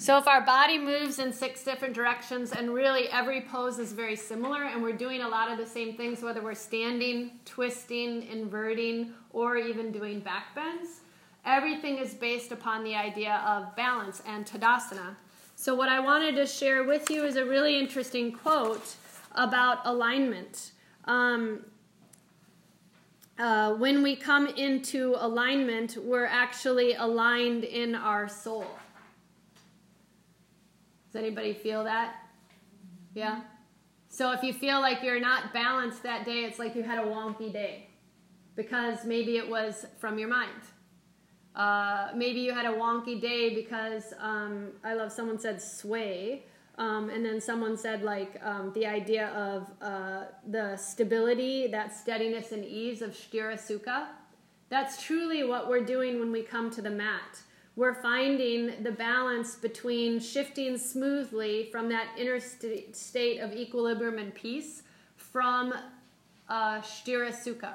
So if our body moves in six different directions, and really every pose is very similar, and we're doing a lot of the same things, whether we're standing, twisting, inverting, or even doing back bends, everything is based upon the idea of balance and Tadasana. So what I wanted to share with you is a really interesting quote about alignment. Um, uh, when we come into alignment, we're actually aligned in our soul. Does anybody feel that? Yeah? So if you feel like you're not balanced that day, it's like you had a wonky day because maybe it was from your mind. Uh, maybe you had a wonky day because um, I love someone said sway, um, and then someone said like um, the idea of uh, the stability, that steadiness and ease of sthira sukha. That's truly what we're doing when we come to the mat we're finding the balance between shifting smoothly from that inner st- state of equilibrium and peace from uh, Sthira Sukha.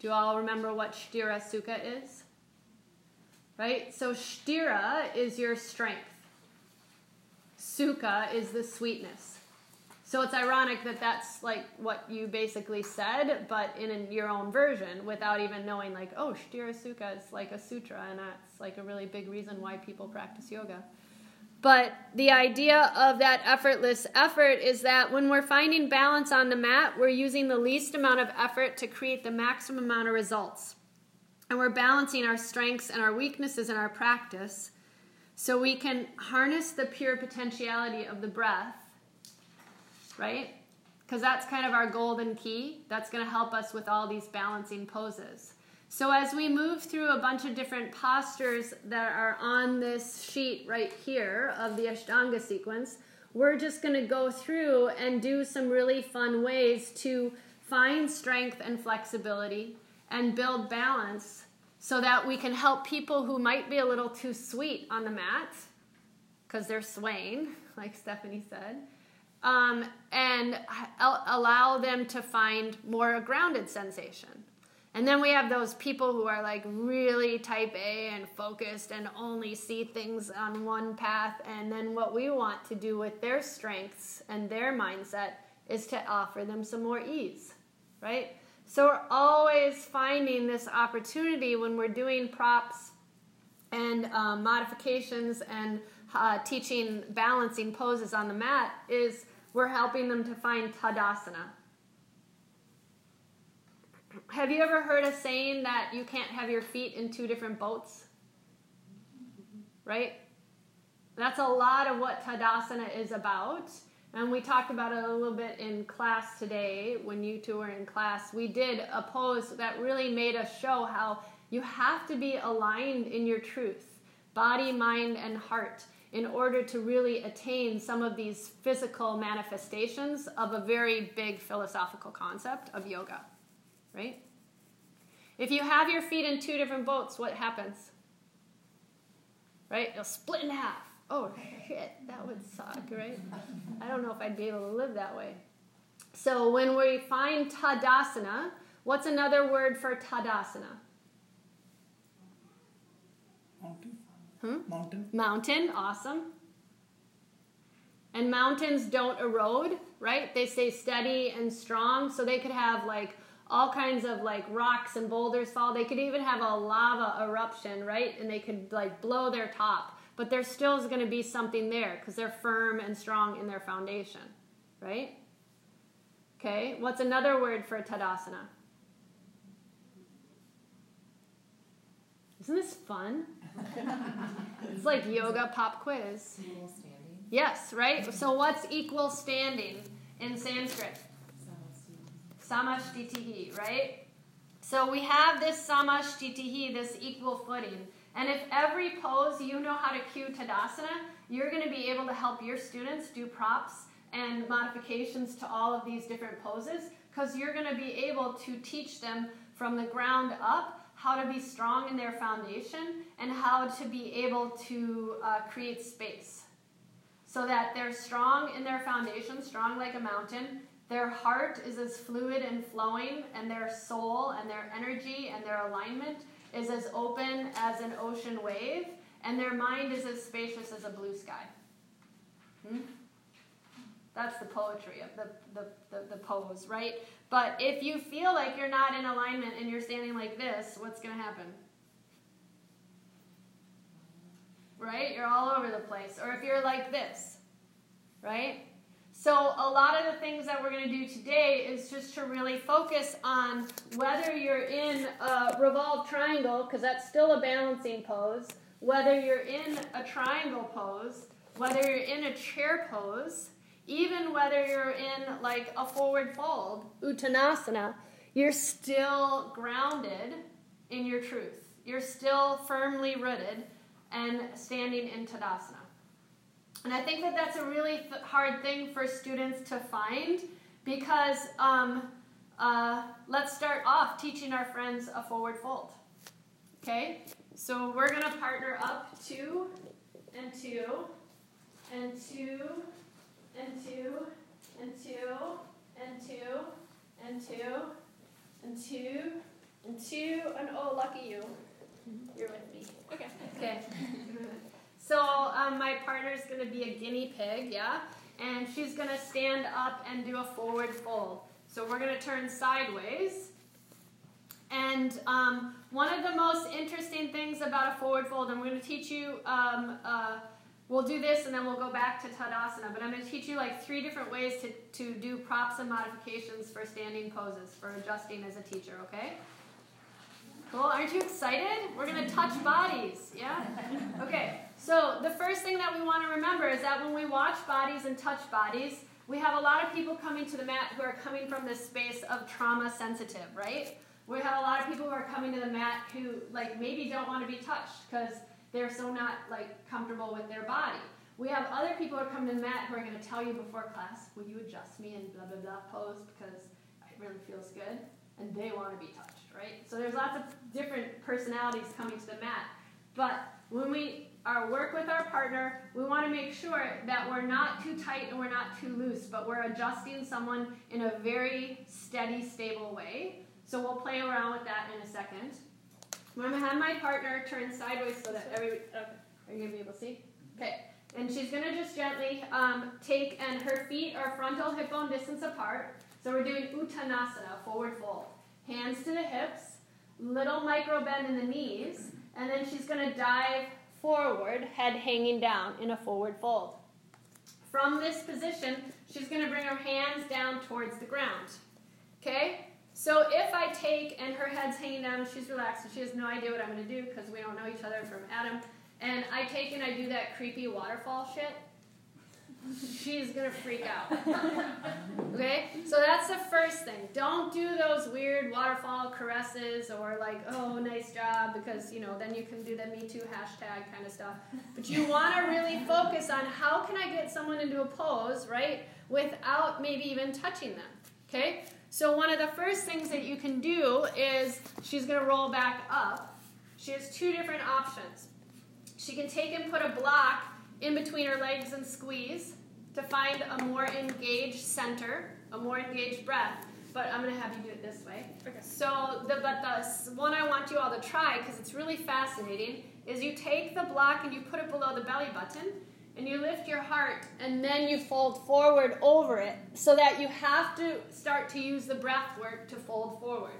Do you all remember what Sthira Sukha is? Right? So Sthira is your strength. Sukha is the sweetness. So it's ironic that that's like what you basically said, but in your own version without even knowing, like, oh, Sthira Sukha is like a sutra, and that's like a really big reason why people practice yoga. But the idea of that effortless effort is that when we're finding balance on the mat, we're using the least amount of effort to create the maximum amount of results. And we're balancing our strengths and our weaknesses in our practice so we can harness the pure potentiality of the breath right? Because that's kind of our golden key. That's going to help us with all these balancing poses. So as we move through a bunch of different postures that are on this sheet right here of the Ashtanga sequence, we're just going to go through and do some really fun ways to find strength and flexibility and build balance so that we can help people who might be a little too sweet on the mat because they're swaying, like Stephanie said, um, and allow them to find more grounded sensation. And then we have those people who are like really type A and focused and only see things on one path. And then what we want to do with their strengths and their mindset is to offer them some more ease, right? So we're always finding this opportunity when we're doing props and um, modifications and uh, teaching balancing poses on the mat is we're helping them to find Tadasana. Have you ever heard a saying that you can't have your feet in two different boats? Right? That's a lot of what Tadasana is about. And we talked about it a little bit in class today when you two were in class. We did a pose that really made us show how you have to be aligned in your truth body, mind, and heart in order to really attain some of these physical manifestations of a very big philosophical concept of yoga, right? If you have your feet in two different boats, what happens? Right? You'll split in half. Oh, shit, that would suck, right? I don't know if I'd be able to live that way. So when we find Tadasana, what's another word for Tadasana? Hmm? Mountain. Mountain, awesome. And mountains don't erode, right? They stay steady and strong. So they could have like all kinds of like rocks and boulders fall. They could even have a lava eruption, right? And they could like blow their top. But there still is going to be something there because they're firm and strong in their foundation, right? Okay, what's another word for Tadasana? Isn't this fun? it's like yoga pop quiz. Equal standing. Yes, right? So what's equal standing in Sanskrit? Samashtitihi, right? So we have this samashtitihi, this equal footing. And if every pose you know how to cue Tadasana, you're going to be able to help your students do props and modifications to all of these different poses because you're going to be able to teach them from the ground up how to be strong in their foundation, and how to be able to uh, create space. So that they're strong in their foundation, strong like a mountain. Their heart is as fluid and flowing, and their soul and their energy and their alignment is as open as an ocean wave. and their mind is as spacious as a blue sky. Hmm? That's the poetry of the, the, the, the, pose, right? But if you feel like you're not in alignment and you're standing like this, what's going to happen? Right? You're all over the place. Or if you're like this, right? So, a lot of the things that we're going to do today is just to really focus on whether you're in a revolved triangle, because that's still a balancing pose, whether you're in a triangle pose, whether you're in a chair pose, even whether you're in like a forward fold, uttanasana, you're still grounded in your truth. You're still firmly rooted and standing in Tadasana. And I think that that's a really th- hard thing for students to find because um, uh, let's start off teaching our friends a forward fold. Okay? So we're going to partner up two and two and two and two and two and two and two and two and two and oh lucky you. You're with me. Okay. Okay. So um, my partner's going to be a guinea pig, yeah? And she's going to stand up and do a forward fold. So we're going to turn sideways. And um, one of the most interesting things about a forward fold, and we're going to teach you, um, uh, we'll do this and then we'll go back to Tadasana, but I'm going to teach you like three different ways to, to do props and modifications for standing poses, for adjusting as a teacher, okay? Cool. Aren't you excited? We're going to touch bodies. Yeah? Okay. So, the first thing that we want to remember is that when we watch bodies and touch bodies, we have a lot of people coming to the mat who are coming from this space of trauma sensitive, right? We have a lot of people who are coming to the mat who, like, maybe don't want to be touched because they're so not, like, comfortable with their body. We have other people who coming to the mat who are going to tell you before class, will you adjust me in blah, blah, blah pose because it really feels good? And they want to be touched right? So there's lots of different personalities coming to the mat. But when we our work with our partner, we want to make sure that we're not too tight and we're not too loose, but we're adjusting someone in a very steady, stable way. So we'll play around with that in a second. I'm to have my partner turn sideways so that every. Okay. Are you to be able to see? Okay. And she's to just gently um, take, and her feet are frontal hip bone distance apart. So we're doing Uttanasana, forward fold hands to the hips, little micro bend in the knees, and then she's to dive forward, head hanging down in a forward fold. From this position, she's to bring her hands down towards the ground. Okay? So if I take, and her head's hanging down, she's relaxed, and she has no idea what I'm going to do because we don't know each other from Adam, and I take and I do that creepy waterfall shit, she's gonna freak out. okay? So that's the first thing. Don't do those weird waterfall caresses or like, oh, nice job, because you know, then you can do the Me Too hashtag kind of stuff. But you wanna really focus on how can I get someone into a pose, right? Without maybe even touching them. Okay? So one of the first things that you can do is she's gonna roll back up. She has two different options. She can take and put a block in between her legs and squeeze to find a more engaged center, a more engaged breath. But I'm going to have you do it this way. Okay. So, the, but the one I want you all to try, because it's really fascinating, is you take the block and you put it below the belly button, and you lift your heart, and then you fold forward over it, so that you have to start to use the breath work to fold forward.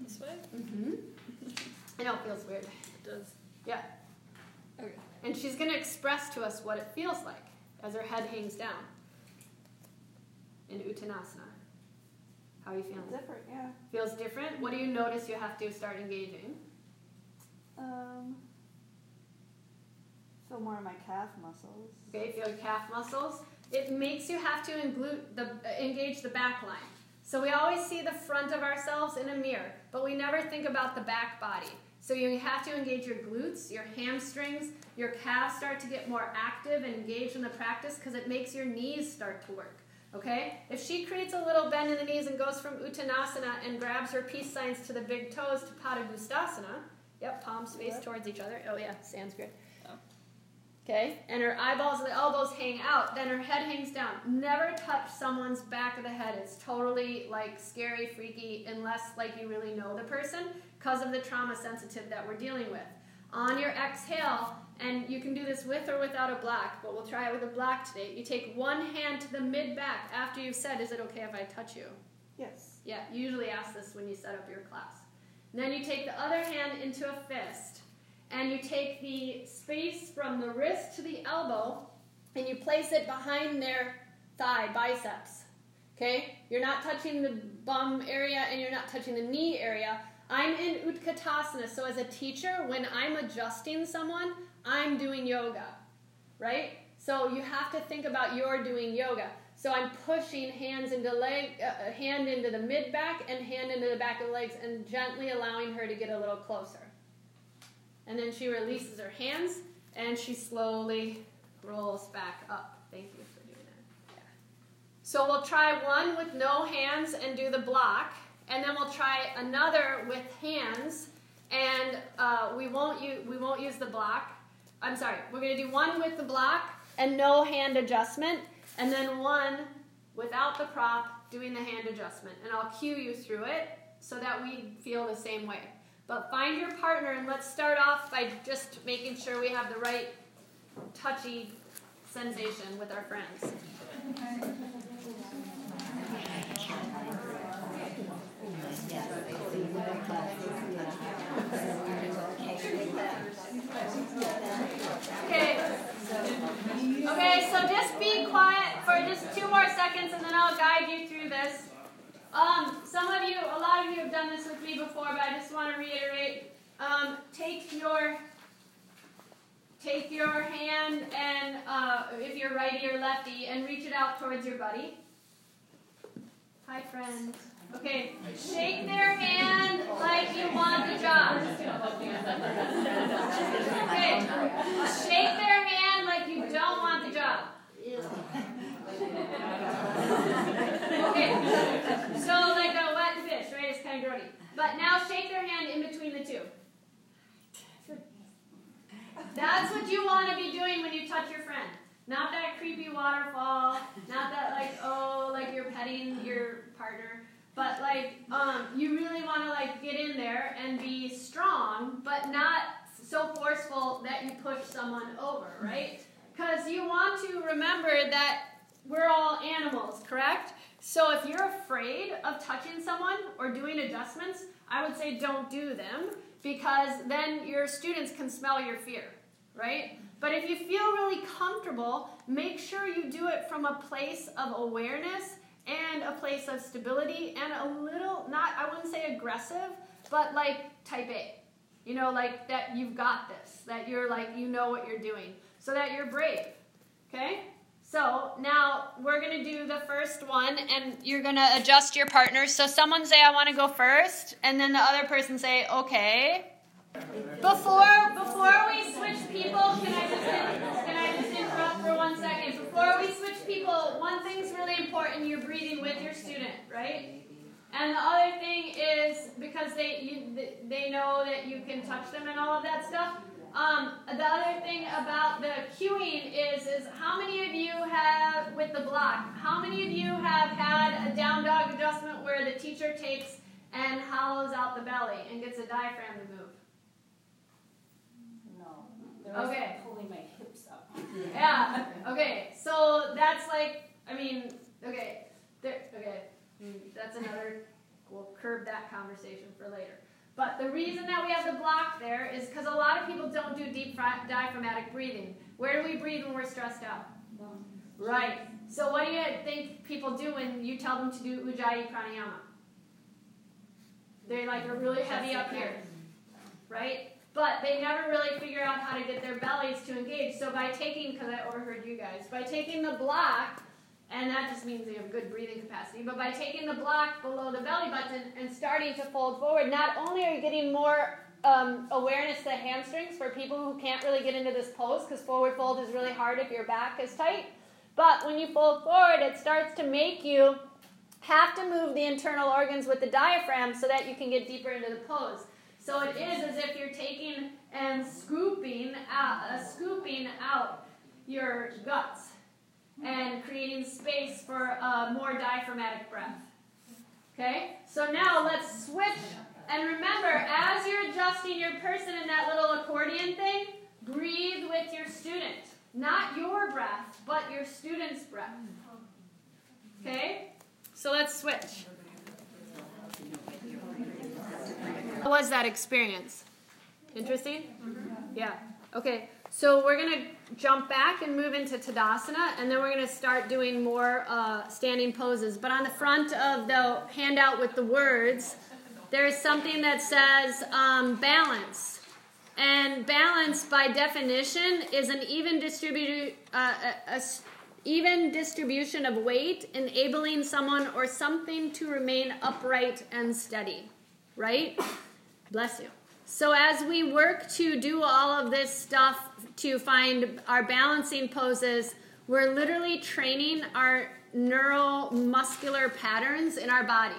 This way? Mm-hmm. I know it feels weird. It does. Yeah. Okay. And she's going to express to us what it feels like as her head hangs down in Uttanasana. How are you feeling? Different, yeah. Feels different? What do you notice you have to start engaging? Um, feel more in my calf muscles. Okay, feel your calf muscles. It makes you have to the, uh, engage the back line. So we always see the front of ourselves in a mirror, but we never think about the back body. So you have to engage your glutes, your hamstrings, your calves start to get more active and engaged in the practice because it makes your knees start to work. Okay? If she creates a little bend in the knees and goes from Uttanasana and grabs her peace signs to the big toes to Padangusthasana, yep, palms face towards each other. Oh, yeah, Sanskrit. Okay? And her eyeballs and the elbows hang out. Then her head hangs down. Never touch someone's back of the head. It's totally like scary, freaky, unless like you really know the person because of the trauma sensitive that we're dealing with. On your exhale, and you can do this with or without a black, but we'll try it with a black today. You take one hand to the mid back after you've said, Is it okay if I touch you? Yes. Yeah, you usually ask this when you set up your class. And then you take the other hand into a fist, and you take the space from the wrist to the elbow, and you place it behind their thigh, biceps. Okay? You're not touching the bum area and you're not touching the knee area. I'm in Utkatasana, so as a teacher, when I'm adjusting someone, I'm doing yoga, right? So you have to think about you're doing yoga. So I'm pushing hands into leg, uh, hand into the mid back and hand into the back of the legs, and gently allowing her to get a little closer. And then she releases her hands and she slowly rolls back up. Thank you for doing that. So we'll try one with no hands and do the block, and then we'll try another with hands, and uh, we won't use we won't use the block. I'm sorry. We're going to do one with the block and no hand adjustment, and then one without the prop doing the hand adjustment. And I'll cue you through it so that we feel the same way. But find your partner and let's start off by just making sure we have the right touchy sensation with our friends. Okay. Okay, so just be quiet for just two more seconds and then I'll guide you through this. Um, some of you, a lot of you have done this with me before, but I just want to reiterate. Um, take your take your hand and uh, if you're righty or lefty and reach it out towards your buddy. Hi, friends. Okay, shake their hand like you want the job. Okay, shake their hand like you don't want the job. Okay, so like a wet fish, right? It's kind of grody. But now shake their hand in between the two. That's what you want to be doing when you touch your friend. Not that creepy waterfall, not that like oh like you're petting your partner, but like um you really want to like get in there and be strong, but not so forceful that you push someone over, right? Cuz you want to remember that we're all animals, correct? So if you're afraid of touching someone or doing adjustments, I would say don't do them because then your students can smell your fear, right? But if you feel really comfortable, make sure you do it from a place of awareness and a place of stability and a little, not, I wouldn't say aggressive, but like type A. You know, like that you've got this, that you're like, you know what you're doing, so that you're brave. Okay? So now we're going to do the first one, and you're going to adjust your partners. So someone say, I want to go first, and then the other person say, okay. Before before we switch people, can I just can I just interrupt for one second? Before we switch people, one thing's really important: you're breathing with your student, right? And the other thing is because they you, they know that you can touch them and all of that stuff. Um, the other thing about the cueing is is how many of you have with the block? How many of you have had a down dog adjustment where the teacher takes and hollows out the belly and gets a diaphragm to move? No. Okay. Pulling my hips up. Yeah. Okay. So that's like, I mean, okay, there, okay, mm, that's another. We'll curb that conversation for later. But the reason that we have the block there is because a lot of people don't do deep diaphragmatic breathing. Where do we breathe when we're stressed out? Right. So what do you think people do when you tell them to do Ujjayi pranayama? They're like are really heavy up here, right? But they never really figure out how to get their bellies to engage. So by taking, because I overheard you guys, by taking the block, and that just means you have good breathing capacity, but by taking the block below the belly button and starting to fold forward, not only are you getting more um, awareness to the hamstrings for people who can't really get into this pose, because forward fold is really hard if your back is tight, but when you fold forward, it starts to make you have to move the internal organs with the diaphragm so that you can get deeper into the pose. So it is as if you're taking and scooping out, uh, scooping out your guts and creating space for a more diaphragmatic breath. Okay? So now let's switch And remember, as you're adjusting your person in that little accordion thing, breathe with your student. Not your breath, but your student's breath. Okay? So let's switch. How was that experience? Interesting? Mm-hmm. Yeah. Okay. So we're going to jump back and move into Tadasana, and then we're going to start doing more uh, standing poses. But on the front of the handout with the words, there's something that says um, balance. And balance, by definition, is an even distributed, uh, a, a even distribution of weight, enabling someone or something to remain upright and steady. Right? Bless you. So, as we work to do all of this stuff to find our balancing poses, we're literally training our neuromuscular patterns in our body.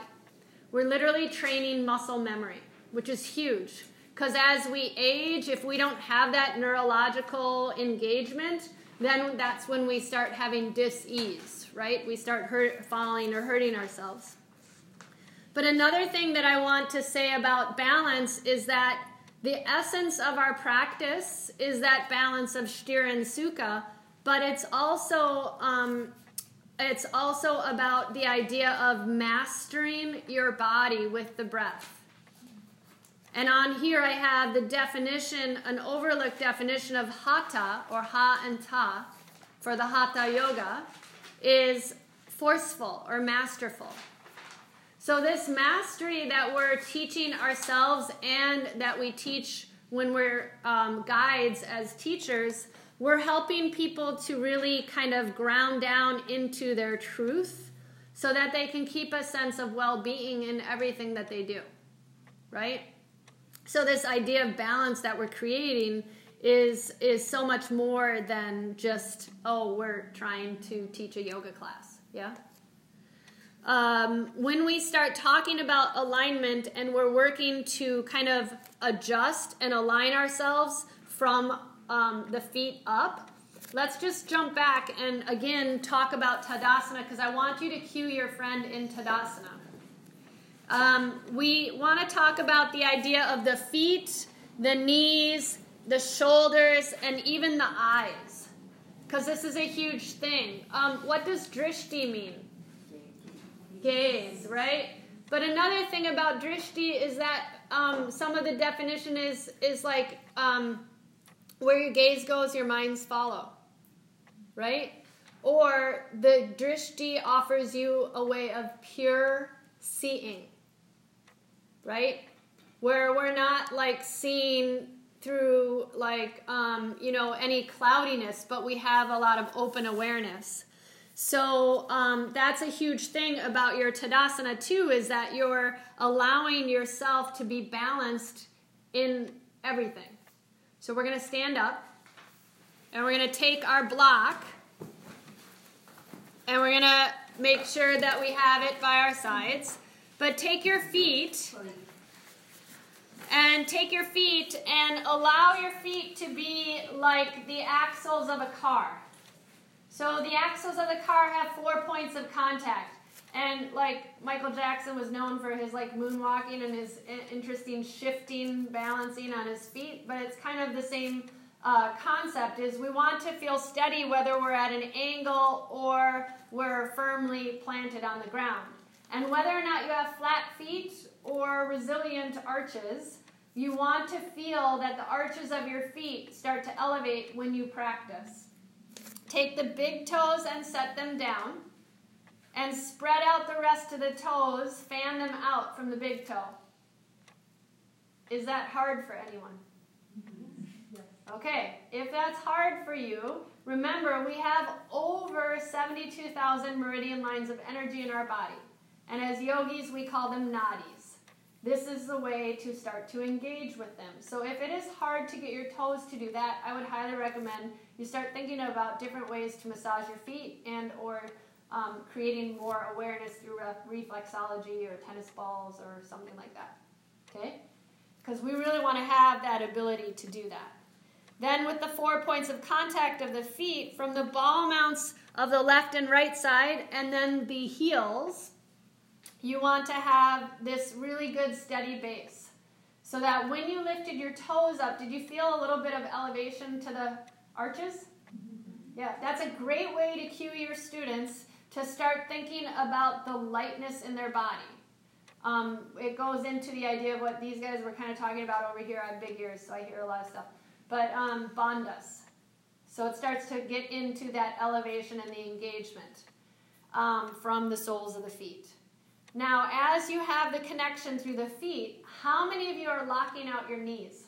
We're literally training muscle memory, which is huge. Because as we age, if we don't have that neurological engagement, then that's when we start having dis-ease, right? We start hurt, falling or hurting ourselves. But another thing that I want to say about balance is that the essence of our practice is that balance of sthira and sukha, but it's also um, it's also about the idea of mastering your body with the breath. And on here I have the definition, an overlooked definition of hatha or ha and ta for the hatha yoga is forceful or masterful. So, this mastery that we're teaching ourselves and that we teach when we're um, guides as teachers, we're helping people to really kind of ground down into their truth so that they can keep a sense of well being in everything that they do, right? So this idea of balance that we're creating is is so much more than just oh we're trying to teach a yoga class. Yeah. Um, when we start talking about alignment and we're working to kind of adjust and align ourselves from um, the feet up, let's just jump back and again talk about Tadasana because I want you to cue your friend in Tadasana. Um, we want to talk about the idea of the feet, the knees, the shoulders, and even the eyes. Because this is a huge thing. Um, what does drishti mean? Gaze, right? But another thing about drishti is that um, some of the definition is is like um, where your gaze goes, your minds follow, right? Or the drishti offers you a way of pure seeing right? Where we're not like seeing through like um, you know any cloudiness, but we have a lot of open awareness. So um, that's a huge thing about your Tadasana too, is that you're allowing yourself to be balanced in everything. So we're going to stand up, and we're going to take our block, and we're going to make sure that we have it by our sides. But take your feet and take your feet and allow your feet to be like the axles of a car. So the axles of the car have four points of contact. And like Michael Jackson was known for his like moonwalking and his interesting shifting, balancing on his feet, but it's kind of the same uh, concept is we want to feel steady whether we're at an angle or we're firmly planted on the ground. And whether or not you have flat feet or resilient arches, you want to feel that the arches of your feet start to elevate when you practice. Take the big toes and set them down, and spread out the rest of the toes, fan them out from the big toe. Is that hard for anyone? Okay, if that's hard for you, remember we have over 72,000 meridian lines of energy in our body. And as yogis, we call them nadis. This is the way to start to engage with them. So if it is hard to get your toes to do that, I would highly recommend you start thinking about different ways to massage your feet and or um, creating more awareness through reflexology or tennis balls or something like that. Okay? Because we really want to have that ability to do that. Then, with the four points of contact of the feet from the ball mounts of the left and right side, and then the heels, you want to have this really good steady base. So that when you lifted your toes up, did you feel a little bit of elevation to the arches? Yeah, that's a great way to cue your students to start thinking about the lightness in their body. Um, it goes into the idea of what these guys were kind of talking about over here. I have big ears, so I hear a lot of stuff. But um, bandhas. So it starts to get into that elevation and the engagement um, from the soles of the feet. Now, as you have the connection through the feet, how many of you are locking out your knees?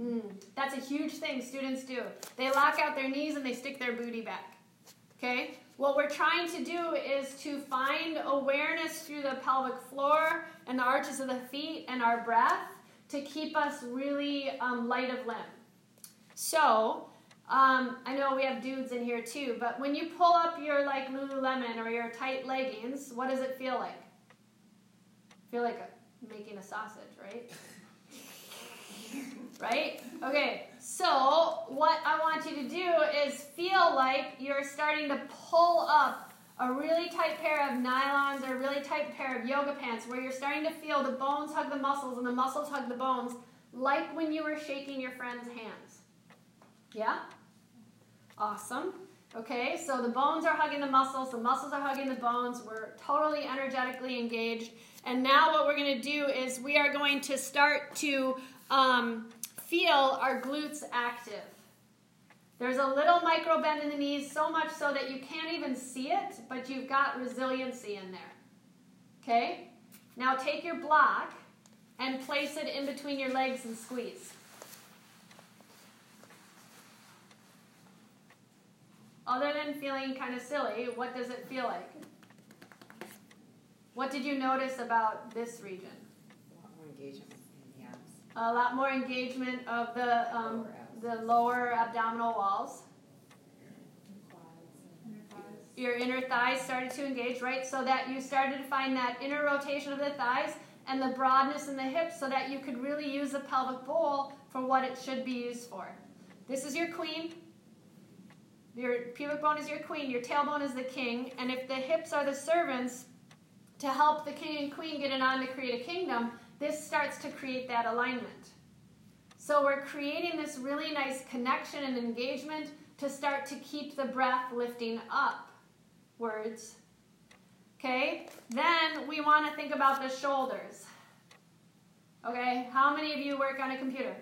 Mm, that's a huge thing students do. They lock out their knees and they stick their booty back. Okay? What we're trying to do is to find awareness through the pelvic floor and the arches of the feet and our breath to keep us really um, light of limb. So, um, I know we have dudes in here too, but when you pull up your like Lululemon or your tight leggings, what does it feel like? Feel like making a sausage, right? right? Okay, so what I want you to do is feel like you're starting to pull up a really tight pair of nylons or a really tight pair of yoga pants where you're starting to feel the bones hug the muscles and the muscles hug the bones, like when you were shaking your friend's hands. Yeah? Awesome. Okay, so the bones are hugging the muscles, the muscles are hugging the bones. We're totally energetically engaged. And now what we're going to do is we are going to start to um, feel our glutes active. There's a little micro bend in the knees, so much so that you can't even see it, but you've got resiliency in there. Okay? Now take your block and place it in between your legs and squeeze. Other than feeling kind of silly, what does it feel like? What did you notice about this region? Engagement. A lot more engagement of the um, the lower abdominal walls. Your inner thighs started to engage, right? So that you started to find that inner rotation of the thighs and the broadness in the hips so that you could really use the pelvic bowl for what it should be used for. This is your queen. Your pubic bone is your queen, your tailbone is the king, and if the hips are the servants to help the king and queen get it on to create a kingdom, this starts to create that alignment. So we're creating this really nice connection and engagement to start to keep the breath lifting up. Words. Okay? Then we want to think about the shoulders. Okay? How many of you work on a computer?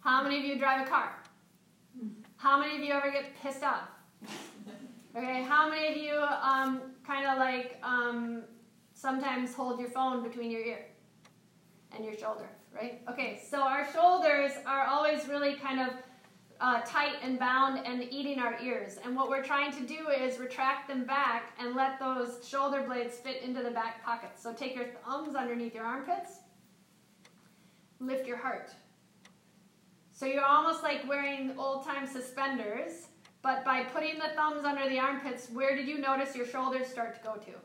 How many of you drive a car? How many of you ever get pissed off? Okay, how many of you um, kind of like um, sometimes hold your phone between your ear and your shoulder, right? Okay, so our shoulders are always really kind of uh, tight and bound and eating our ears. And what we're trying to do is retract them back and let those shoulder blades fit into the back pockets. So take your thumbs underneath your armpits, lift your heart. So you're almost like wearing old time suspenders, but by putting the thumbs under the armpits, where did you notice your shoulders start to go to?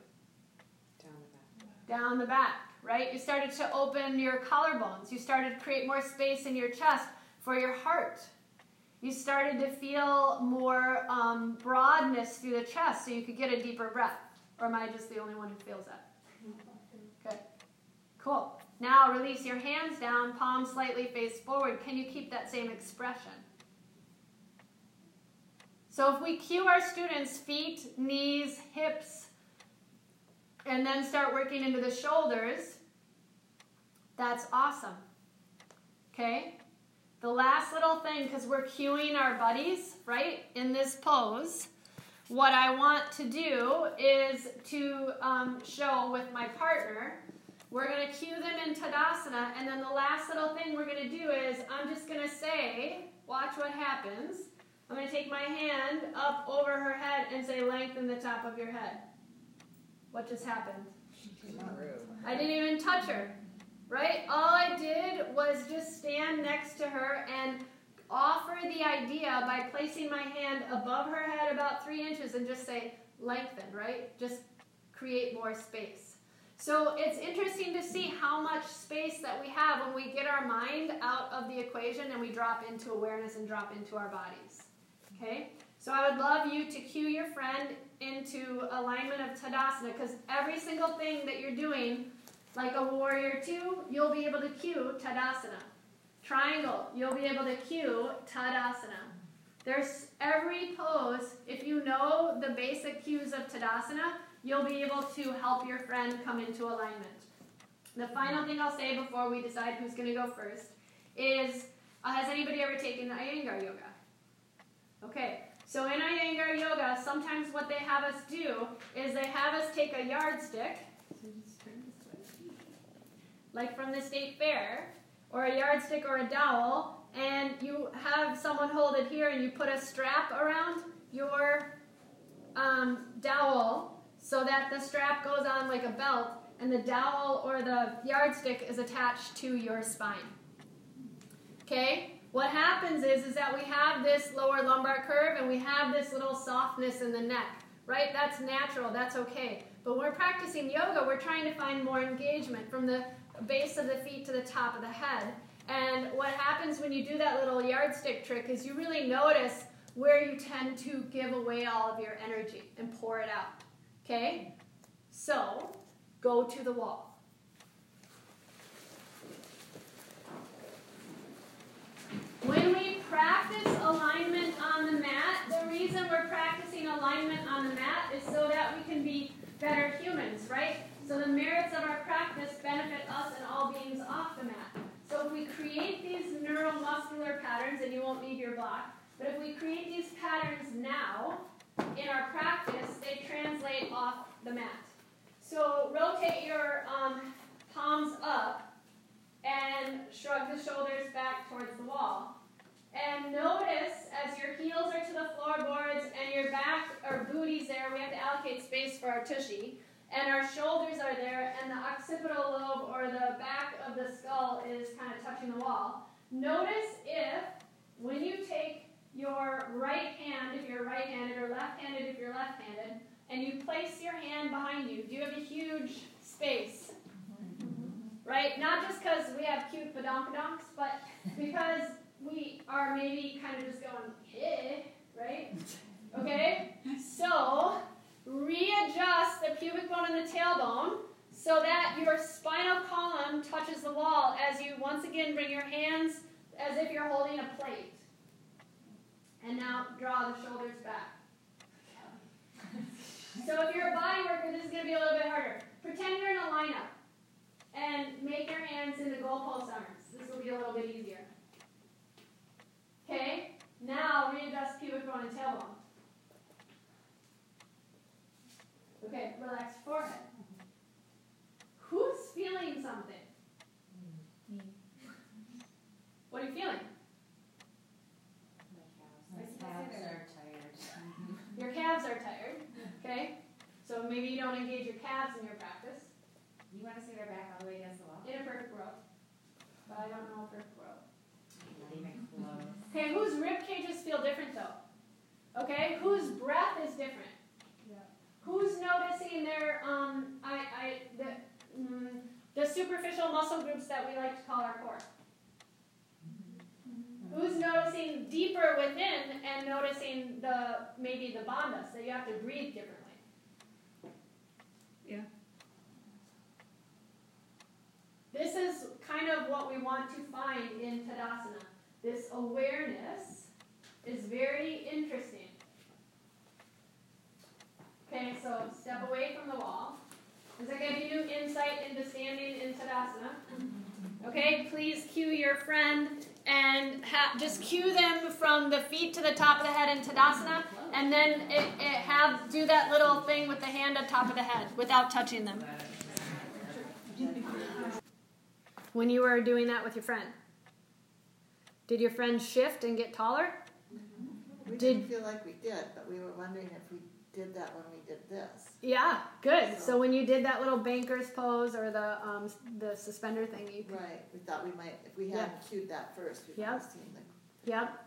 Down the back. Right? You started to open your collarbones. You started to create more space in your chest for your heart. You started to feel more um, broadness through the chest so you could get a deeper breath. Or am I just the only one who feels that? Okay, cool. Now release your hands down, palms slightly face forward. Can you keep that same expression? So if we cue our students feet, knees, hips, and then start working into the shoulders, that's awesome. Okay? The last little thing, because we're cueing our buddies, right, in this pose, what I want to do is to um, show with my partner. We're going to cue them in Tadasana, and then the last little thing we're going to do is I'm just going to say, watch what happens. I'm going to take my hand up over her head and say, lengthen the top of your head. What just happened? I didn't even touch her, right? All I did was just stand next to her and offer the idea by placing my hand above her head about three inches and just say, lengthen, right? Just create more space. So it's interesting to see how much space that we have when we get our mind out of the equation and we drop into awareness and drop into our bodies. Okay? So I would love you to cue your friend into alignment of Tadasana because every single thing that you're doing Like a warrior two, you'll be able to cue Tadasana. Triangle, you'll be able to cue Tadasana. There's every pose, if you know the basic cues of Tadasana, you'll be able to help your friend come into alignment. The final thing I'll say before we decide who's going to go first is uh, Has anybody ever taken Iyengar yoga? Okay, so in Iyengar yoga, sometimes what they have us do is they have us take a yardstick, like from the state fair, or a yardstick or a dowel, and you have someone hold it here and you put a strap around your um, dowel so that the strap goes on like a belt and the dowel or the yardstick is attached to your spine. Okay? What happens is, is that we have this lower lumbar curve and we have this little softness in the neck, right? That's natural, that's okay. But when we're practicing yoga, we're trying to find more engagement from the base of the feet to the top of the head. And what happens when you do that little yardstick trick is you really notice where you tend to give away all of your energy and pour it out. Okay? So, go to the wall. When we practice alignment on the mat, the reason we're practicing alignment on the mat is so that we can be better humans, right? So the merits of our practice benefit us and all beings off the mat. So if we create these neuromuscular patterns, and you won't need your block, but if we create these patterns now in our practice, they translate off the mat. So rotate your um, palms up and shrug the shoulders back towards the wall. And notice as your heels are to the floorboards and your back or booty's there, we have to allocate space for our tushy and our shoulders are there, and the occipital lobe or the back of the skull is kind of touching the wall. Notice if, when you take your right hand, if you're right handed, or left handed, if you're left handed, and you place your hand behind you, do you have a huge space? Right? Not just because we have cute badonkadonks, but because we are maybe kind of just going, eh, right? Okay? So, readjust the pubic bone and the tailbone so that your spinal column touches the wall as you once again bring your hands as if you're holding a plate. And now draw the shoulders back. So if you're a body worker, this is going to be a little bit harder. Pretend you're in a lineup and make your hands into goalpost arms. This will be a little bit easier. Okay? Now readjust pubic bone and tailbone. Okay, relax forehead. Who's feeling something? Me. What are you feeling? My calves are tired. Your calves are tired. Okay? So maybe you don't engage your calves in your practice. You want to see their back all the way against the wall? In a perfect world. But I don't know a perfect world. Not even close. Okay, whose rib cages feel different though? Okay, whose breath is different? Yeah. Who's noticing their um I I the mm, the superficial muscle groups that we like to call our core? Who's noticing deeper within and noticing the maybe the bandhas that you have to breathe differently? Yeah. This is kind of what we want to find in Tadasana. This awareness is very interesting. Okay, so step away from the wall. Does that give you insight into standing in Tadasana? Okay, please cue your friend and ha- just cue them from the feet to the top of the head in Tadasana, and then it, it have do that little thing with the hand on top of the head without touching them. When you were doing that with your friend, did your friend shift and get taller? We Did- didn't feel like we did, but we were wondering if we did that when we did this. Yeah, good. So when you did that little banker's pose or the um, the suspender thing, you could Right, we thought we might, if we hadn't cued that first, we Yep. have seen the. Yep.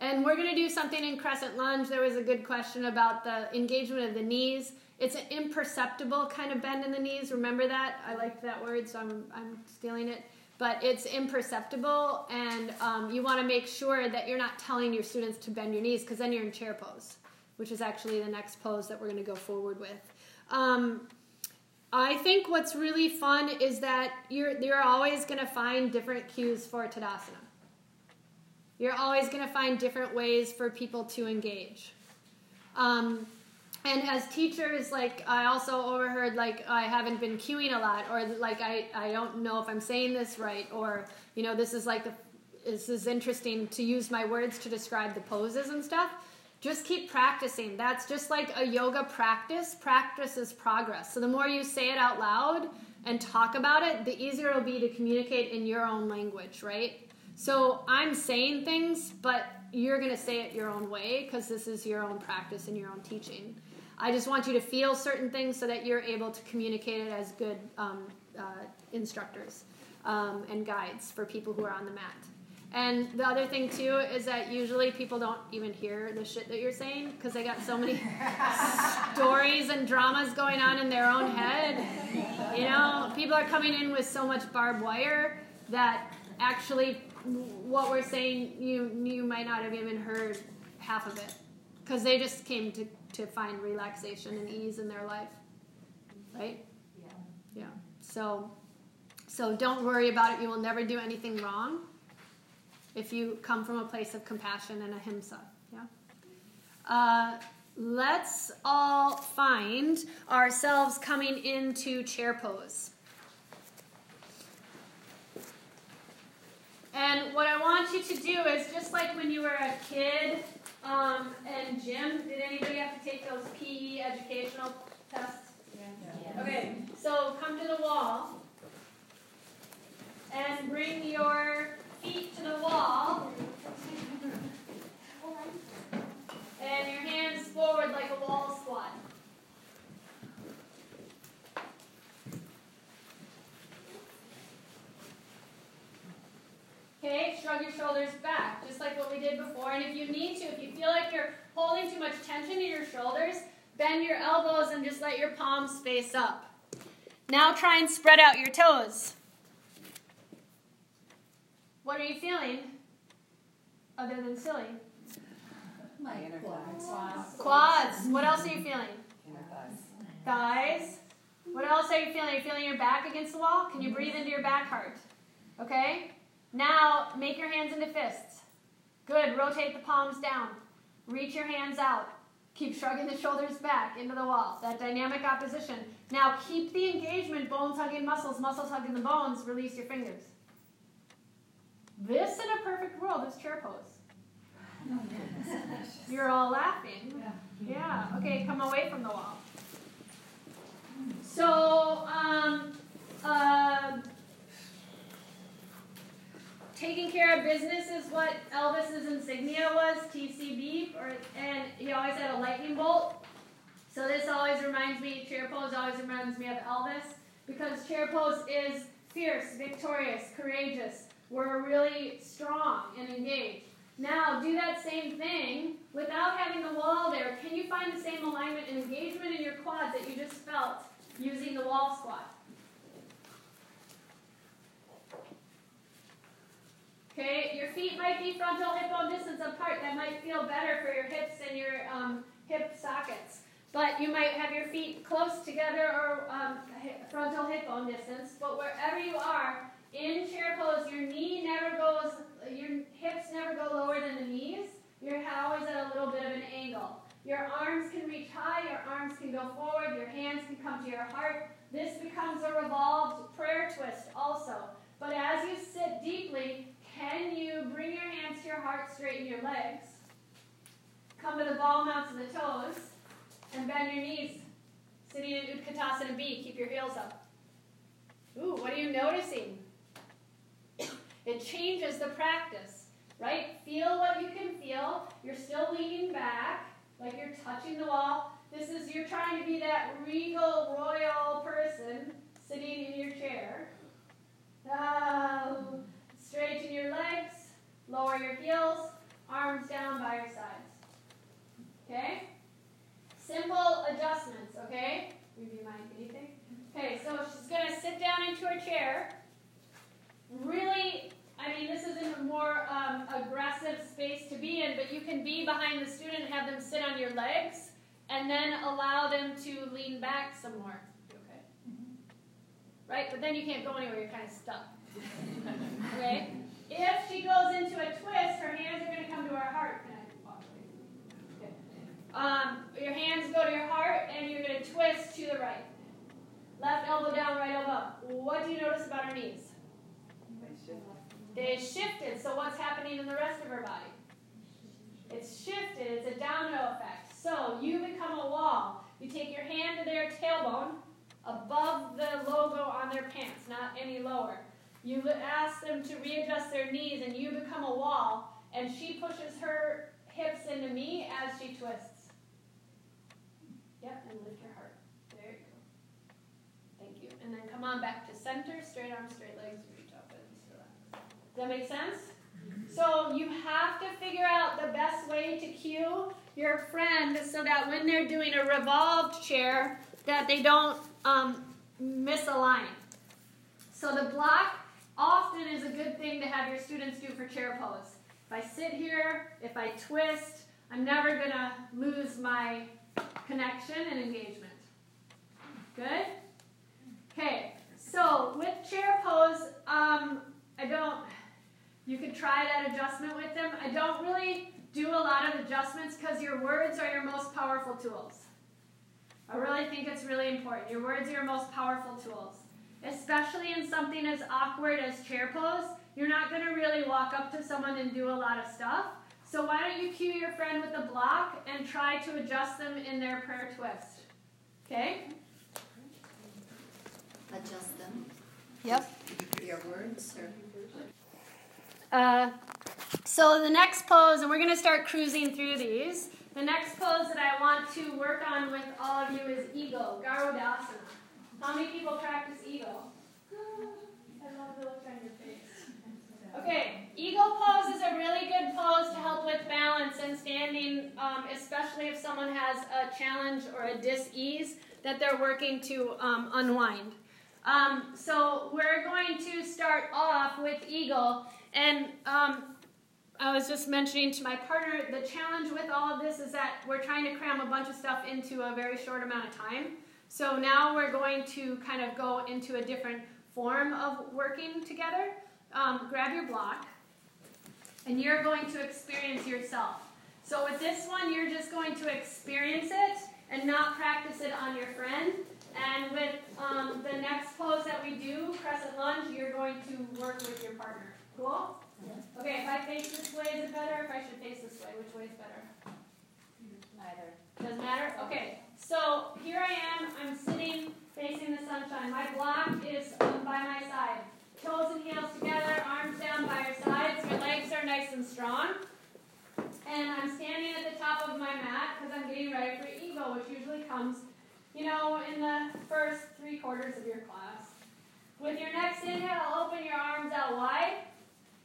And we're going to do something in crescent lunge. There was a good question about the engagement of the knees. It's an imperceptible kind of bend in the knees. Remember that? I liked that word, so I'm, I'm stealing it. But it's imperceptible, and um, you want to make sure that you're not telling your students to bend your knees because then you're in chair pose, which is actually the next pose that we're going to go forward with. Um, I think what's really fun is that you're you're always going to find different cues for Tadasana. You're always going to find different ways for people to engage. Um, and as teachers, like I also overheard, like I haven't been cueing a lot, or like I, I don't know if I'm saying this right, or you know this is like the this is interesting to use my words to describe the poses and stuff. Just keep practicing. That's just like a yoga practice. Practice is progress. So the more you say it out loud and talk about it, the easier it'll be to communicate in your own language, right? So I'm saying things, but you're going to say it your own way because this is your own practice and your own teaching. I just want you to feel certain things so that you're able to communicate it as good um, uh, instructors um, and guides for people who are on the mat. And the other thing too is that usually people don't even hear the shit that you're saying because they got so many stories and dramas going on in their own head. You know, people are coming in with so much barbed wire that actually what we're saying you you might not have even heard half of it because they just came to to find relaxation and ease in their life, right? Yeah. Yeah. So so don't worry about it. You will never do anything wrong if you come from a place of compassion and ahimsa. Yeah. Uh, let's all find ourselves coming into chair pose. And what I want you to do is just like when you were a kid um, and gym, did anybody have to take those PE educational tests? Yeah. Okay, so come to the wall and bring your feet to the wall and your hands forward like a wall squat. Okay, shrug your shoulders back, just like what we did before. And if you need to, if you feel like you're holding too much tension in your shoulders, bend your elbows and just let your palms face up. Now try and spread out your toes. What are you feeling? Other than silly. My inner thighs. Quads. What else are you feeling? Inner thighs. Thighs. What else are you feeling? Are you feeling your back against the wall? Can you breathe into your back heart? Okay? Now make your hands into fists. Good. Rotate the palms down. Reach your hands out. Keep shrugging the shoulders back into the wall. That dynamic opposition. Now keep the engagement, bones hugging muscles, muscles hugging the bones. Release your fingers. This in a perfect world is chair pose. You're all laughing. Yeah. Okay, come away from the wall. So, um, uh, taking care of business is what Elvis's insignia was, TCB, or, and he always had a lightning bolt. So this always reminds me, chair pose always reminds me of Elvis, because chair pose is fierce, victorious, courageous. We're really strong and engaged. Now, do that same thing without having the wall there. Can you find the same alignment and engagement in your quads that you just felt using the wall squat? Okay, your feet might be frontal hip bone distance apart. That might feel better for your hips and your um, hip sockets. But you might have your feet close together or um, frontal hip bone distance. But wherever you are, in chair pose, your knee never goes, your hips never go lower than the knees. You're always at a little bit of an angle. Your arms can reach high, your arms can go forward, your hands can come to your heart. This becomes a revolved prayer twist also. But as you sit deeply, can you bring your hands to your heart, straighten your legs, come to the ball mounts of the toes, and bend your knees? Sitting in Utkatasana B, keep your heels up. Ooh, what are you noticing? It changes the practice, right? Feel what you can feel. You're still leaning back, like you're touching the wall. This is, you're trying to be that regal, royal person sitting in your chair. Um, straighten your legs, lower your heels, arms down by your sides. Okay? Simple adjustments, okay? Review my anything. Okay, so she's going to sit down into her chair. Really, I mean, this isn't a more um, aggressive space to be in, but you can be behind the student and have them sit on your legs and then allow them to lean back some more. Okay? right? But then you can't go anywhere, you're kind of stuck. Okay? If she goes into a twist, her hands are going to come to her heart. Can I walk away? Okay. Um, your hands go to your heart, and you're going to twist to the right. Left elbow down, right elbow up. What do you notice about her knees? They shifted. So what's happening in the rest of her body? It's shifted. It's a domino effect. So you become a wall. You take your hand to their tailbone above the logo on their pants, not any lower. You ask them to readjust their knees, and you become a wall. And she pushes her hips into me as she twists. Yep, and lift your heart. There you go. Thank you. And then come on back to center, straight arms, straight legs, reach up and relax. Does that make sense? So you have to figure out the best way to cue your friend so that when they're doing a revolved chair, that they don't um, misalign. So the block often is a good thing to have your students do for chair pose. If I sit here, if I twist, I'm never going to lose my connection and engagement. Good? Okay, so with chair pose, um, I don't, you could try that adjustment with them. I don't really do a lot of adjustments because your words are your most powerful tools. I really think it's really important. Your words are your most powerful tools. Especially in something as awkward as chair pose, you're not going to really walk up to someone and do a lot of stuff. So why don't you cue your friend with a block and try to adjust them in their prayer twist? Okay? Adjust them, Yep. your words, or Uh, so the next pose, and we're going to start cruising through these. The next pose that I want to work on with all of you is Eagle, Garudasana. How many people practice Eagle? I love the look on your face. Okay, Eagle pose is a really good pose to help with balance and standing, um, especially if someone has a challenge or a dis-ease that they're working to um, unwind. Um, so we're going to start off with Eagle, and um, I was just mentioning to my partner the challenge with all of this is that we're trying to cram a bunch of stuff into a very short amount of time. So now we're going to kind of go into a different form of working together. Um, grab your block, and you're going to experience yourself. So with this one, you're just going to experience it and not practice it on your friend. And with um, the next pose that we do, crescent lunge, you're going to work with your partner. Cool? Okay, if I face this way, is it better? If I should face this way, which way is better? neither. Doesn't matter? Okay, so here I am. I'm sitting facing the sunshine. My block is by my side. Toes and heels together, arms down by your sides. My legs are nice and strong. And I'm standing at the top of my mat because I'm getting ready for Eagle, which usually comes, you know, in the first three quarters of your class. With your next inhale, open your arms out wide.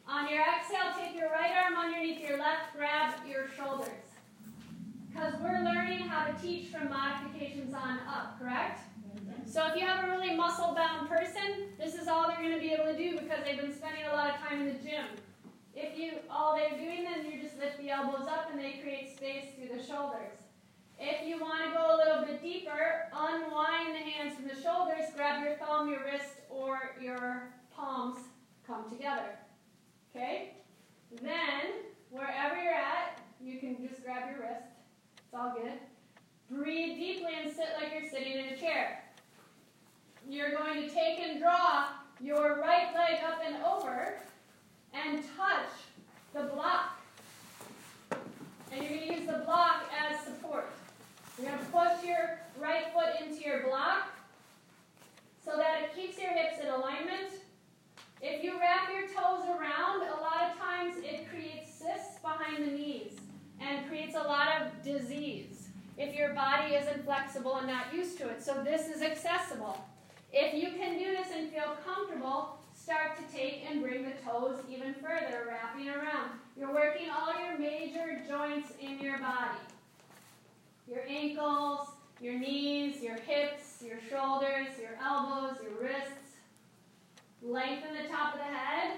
On your exhale, take your right arm underneath your left, grab your shoulders. Because we're learning how to teach from modifications on up, correct? Mm-hmm. So if you have a really muscle-bound person, this is all they're going to be able to do because they've been spending a lot of time in the gym. If you all they're doing, then you just lift the elbows up and they create space through the shoulders. If you want to go a little bit deeper, unwind the hands from the shoulders, grab your thumb, your wrist, or your palms come together. Okay? Then, wherever you're at, you can just grab your wrist. It's all good. Breathe deeply and sit like you're sitting in a chair. You're going to take and draw your right leg up and over and touch the block. And you're going to use the block as support. You're going to push your right foot into your block so that it keeps your hips in alignment. If you wrap your toes around, a lot of times it creates cysts behind the knees and creates a lot of disease if your body isn't flexible and not used to it. So this is accessible. If you can do this and feel comfortable, start to take and bring the toes even further, wrapping around. You're working all your major joints in your body. Your ankles, your knees, your hips, your shoulders, your elbows, your wrists. Lengthen the top of the head,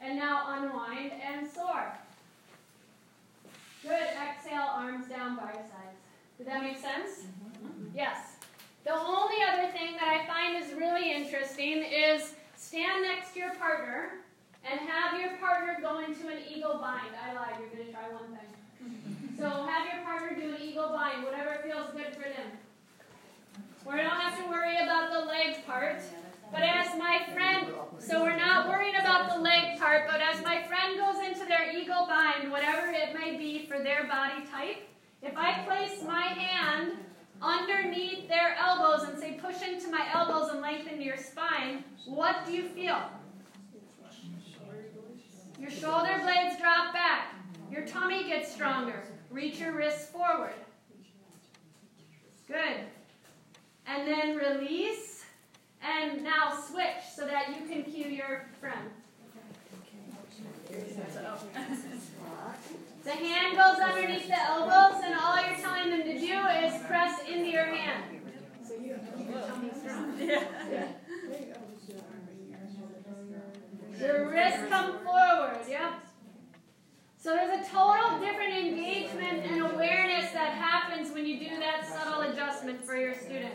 and now unwind and soar. Good. Exhale, arms down by your sides. Did that make sense? Mm-hmm. Yes. The only other thing that I find is really interesting is stand next to your partner and have your partner go into an eagle bind. I lied, you're going to try one thing. So have your partner do an eagle bind, whatever feels good for them. We don't have to worry about the leg part. But as my friend, so we're not worried about the leg part, but as my friend goes into their eagle bind, whatever it may be for their body type, if I place my hand underneath their elbows and say push into my elbows and lengthen your spine, what do you feel? Your shoulder blades drop back. Your tummy gets stronger. Reach your wrists forward. Good. And then release. And now switch so that you can cue your friend. The hand goes underneath the elbows, and all you're telling them to do is press into your hand. So you keep your wrists come forward, yep. So there's a total different engagement and awareness that happens when you do that subtle adjustment for your student.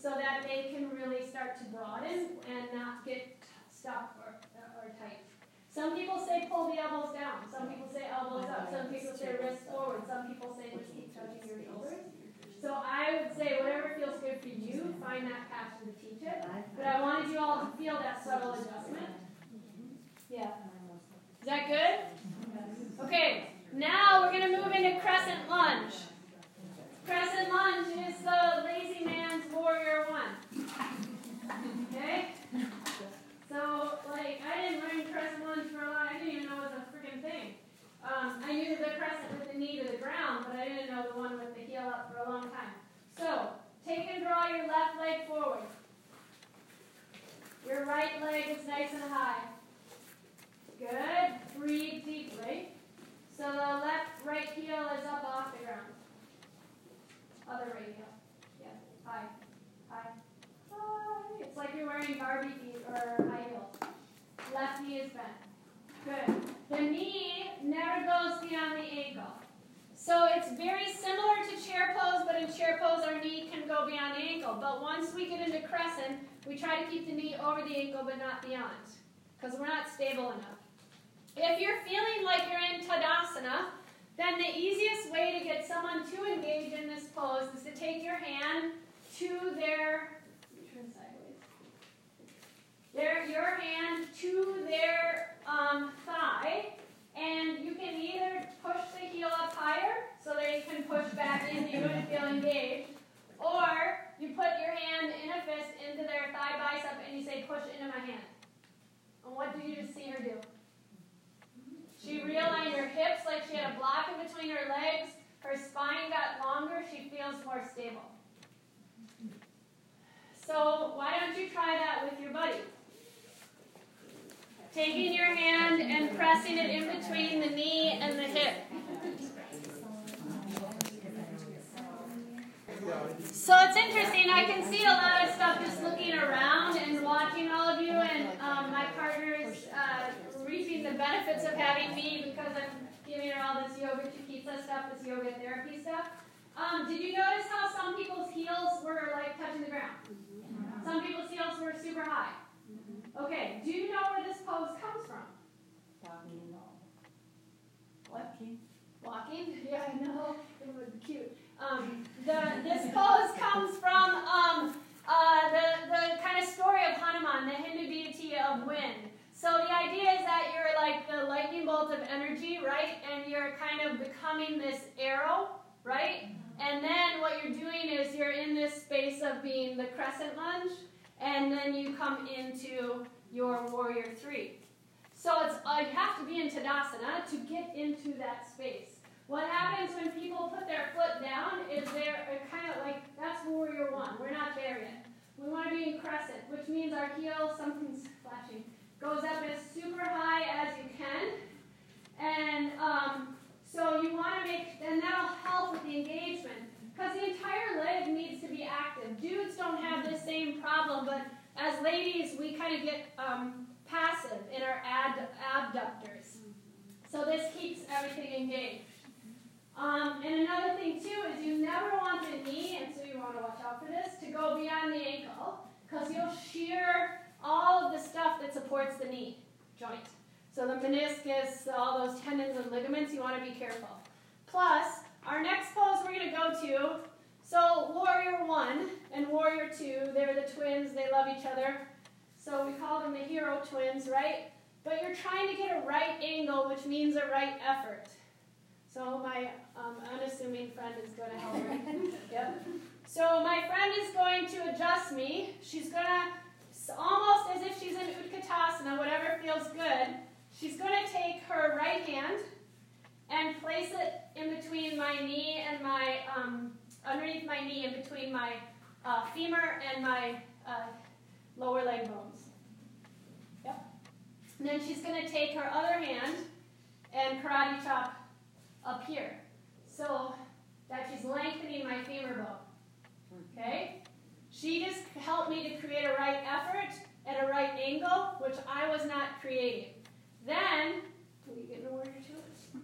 so that they can really start to broaden and not get stuck or, or tight. Some people say pull the elbows down. Some people say elbows up. Some people say wrists forward. Some people say just keep touching your shoulders. So I would say whatever feels good for you, find that passion to teach it. But I wanted you all to feel that subtle adjustment. Yeah. Is that good? Okay. Now we're going to move into crescent lunge. Crescent lunge is the lazy man's warrior one. Okay? So, like, I didn't learn crescent lunge for a long I didn't even know it was a freaking thing. Um, I knew the crescent with the knee to the ground, but I didn't know the one with the heel up for a long time. So, take and draw your left leg forward. Your right leg is nice and high. Good. Breathe deeply. So the left right heel is up off the ground. Other heel. Yeah. High. High. High. It's like you're wearing Barbie feet or high heels. Left knee is bent. Good. The knee never goes beyond the ankle. So it's very similar to chair pose, but in chair pose our knee can go beyond the ankle. But once we get into crescent, we try to keep the knee over the ankle but not beyond because we're not stable enough. If you're feeling like you're in Tadasana, then the easiest way to get someone to engage in this pose is to take your hand to their turn sideways. Their your hand to their um, thigh, and you can either push the heel up higher so they can push back into you and feel engaged, or you put your hand in a fist into their thigh bicep and you say, "Push into my hand." And what did you just see her do? She realigned her hips like she had a block in between her legs. Her spine got longer. She feels more stable. So why don't you try that with your buddy? Taking your hand and pressing it in between the knee and the hip. So it's interesting. I can see a lot of stuff just looking around and watching all of you, and um, my partner is uh, reaping the benefits of having me because I'm giving her all this yoga chikitsa stuff, this yoga therapy stuff. Um, did you notice how some people's heels were like touching the ground? Some people's heels were super high. Okay, do you know where this pose comes from? Walking. Walking? Yeah, I know. It would be cute. Um, the, this pose comes from um, uh, the, the kind of story of Hanuman, the Hindu deity of wind. So the idea is that you're like the lightning bolt of energy, right? And you're kind of becoming this arrow, right? And then what you're doing is you're in this space of being the crescent lunge, and then you come into your warrior three. So it's uh, you have to be in Tadasana to get into that space. What happens when people put their foot down is they're kind of like, that's warrior one. We're not there yet. We want to be in crescent, which means our heel, something's flashing, goes up as super high as you can. And um, so you want to make, and that'll help with the engagement because the entire leg needs to be active. Dudes don't have this same problem, but as ladies, we kind of get um, passive in our ad, abductors. So this keeps everything engaged. Um, and another thing too is you never want the knee, and so you want to watch out for this, to go beyond the ankle because you'll shear all of the stuff that supports the knee joint. So the meniscus, all those tendons and ligaments, you want to be careful. Plus, our next pose we're going to go to, so warrior one and warrior two, they're the twins, they love each other. So we call them the hero twins, right? But you're trying to get a right angle, which means a right effort. So my um, unassuming friend is going to help me. yep. So my friend is going to adjust me. She's going to, almost as if she's in Utkatasana, whatever feels good, she's going to take her right hand and place it in between my knee and my, um, underneath my knee, in between my uh, femur and my uh, lower leg bones. Yep. And then she's going to take her other hand and karate chop up here. So that she's lengthening my femur bone. Okay? She just helped me to create a right effort at a right angle, which I was not creating. Then, can we get in order to it?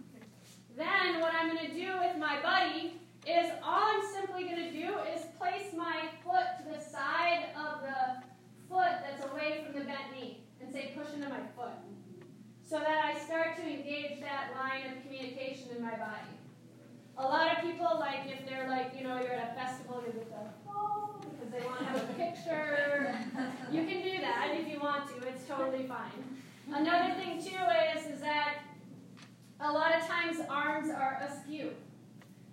Then what I'm going to do with my buddy is all I'm simply going to do is place my foot to the side of the foot that's away from the bent knee and say push into my foot so that I start to engage that line of communication in my body. A lot of people, like if they're like, you know, you're at a festival, you're with the, oh, because they want to have a picture. You can do that if you want to, it's totally fine. Another thing too is, is that a lot of times arms are askew.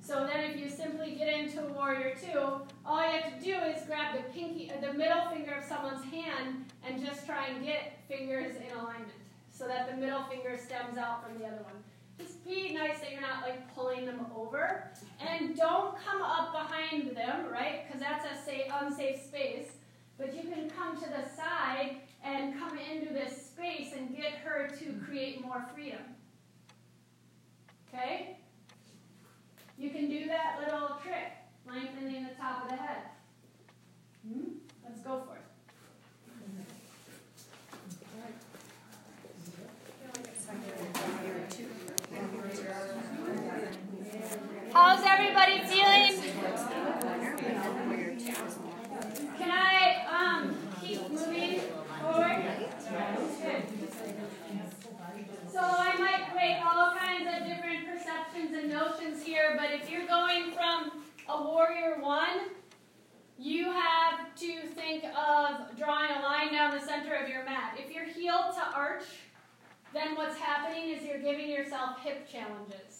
So then if you simply get into warrior two, all you have to do is grab the pinky, uh, the middle finger of someone's hand and just try and get fingers in alignment so that the middle finger stems out from the other one. Just be nice that you're not like pulling them over. And don't come up behind them, right? Because that's a safe, unsafe space. But you can come to the side and come into this space and get her to create more freedom. Okay? You can do that little trick, lengthening the top of the head. Hmm? Let's go for it. How's everybody feeling? Can I um, keep moving forward? So I might make all kinds of different perceptions and notions here, but if you're going from a warrior one, you have to think of drawing a line down the center of your mat. If you're heel to arch, then what's happening is you're giving yourself hip challenges.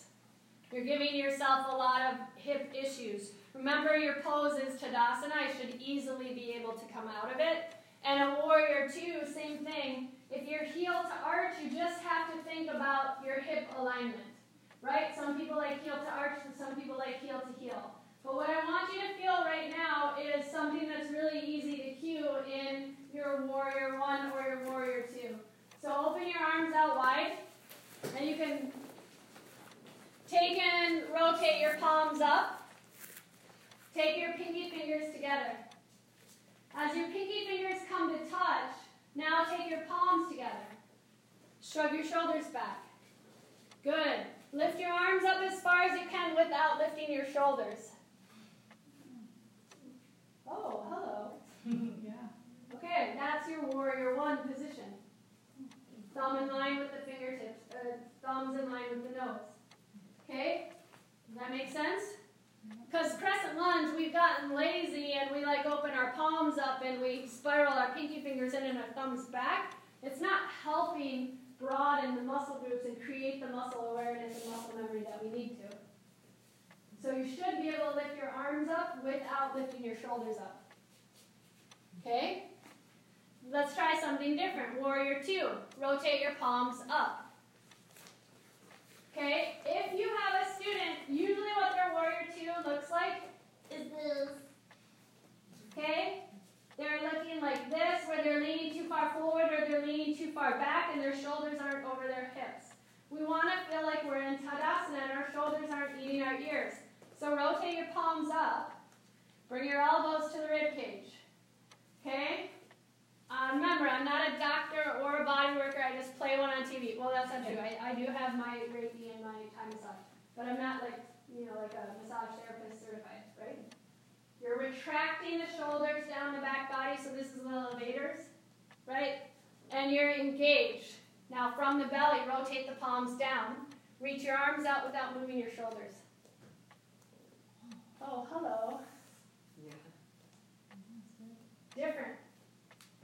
You're giving yourself a lot of hip issues. Remember, your pose is Tadasana. I should easily be able to come out of it. And a warrior, too, same thing. If you're heel to arch, you just have to think about your hip alignment, right? Some people like heel to arch, and some people like heel to heel. But what I want you to feel right now is something that's really easy to cue in your warrior one or your warrior two. So open your arms out wide, and you can take and rotate your palms up. Take your pinky fingers together. As your pinky fingers come to touch, now take your palms together. Shrug your shoulders back. Good. Lift your arms up as far as you can without lifting your shoulders. Oh, hello. Yeah. Okay, that's your warrior one position. Thumb in line with the fingertips, uh, thumbs in line with the nose. Okay? Does that make sense? Because crescent lunge, we've gotten lazy and we like open our palms up and we spiral our pinky fingers in and our thumbs back. It's not helping broaden the muscle groups and create the muscle awareness and muscle memory that we need to. So you should be able to lift your arms up without lifting your shoulders up. Okay? Let's try something different. Warrior two. Rotate your palms up. Okay, if you have a student, usually what their warrior two looks like is this. Okay, they're looking like this, where they're leaning too far forward or they're leaning too far back and their shoulders aren't over their hips. We want to feel like we're in Tadasana and our shoulders aren't eating our ears. So rotate your palms up. Bring your elbows to the rib cage. Okay? Uh, remember, I'm not a doctor or a body worker. I just play one on TV. Well, that's not true. I, I do have my Reiki and my Thai massage, but I'm not like you know like a massage therapist certified, right? You're retracting the shoulders down the back body, so this is little elevators, right? And you're engaged. Now, from the belly, rotate the palms down. Reach your arms out without moving your shoulders. Oh, hello. Yeah. Different.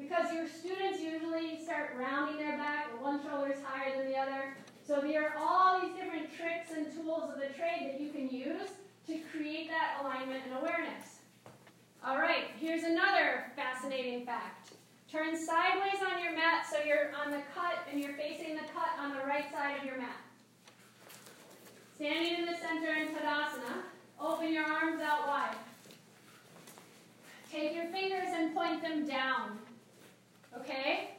Because your students usually start rounding their back, one shoulder is higher than the other. So there are all these different tricks and tools of the trade that you can use to create that alignment and awareness. All right, here's another fascinating fact. Turn sideways on your mat so you're on the cut and you're facing the cut on the right side of your mat. Standing in the center in Tadasana, open your arms out wide. Take your fingers and point them down. Okay?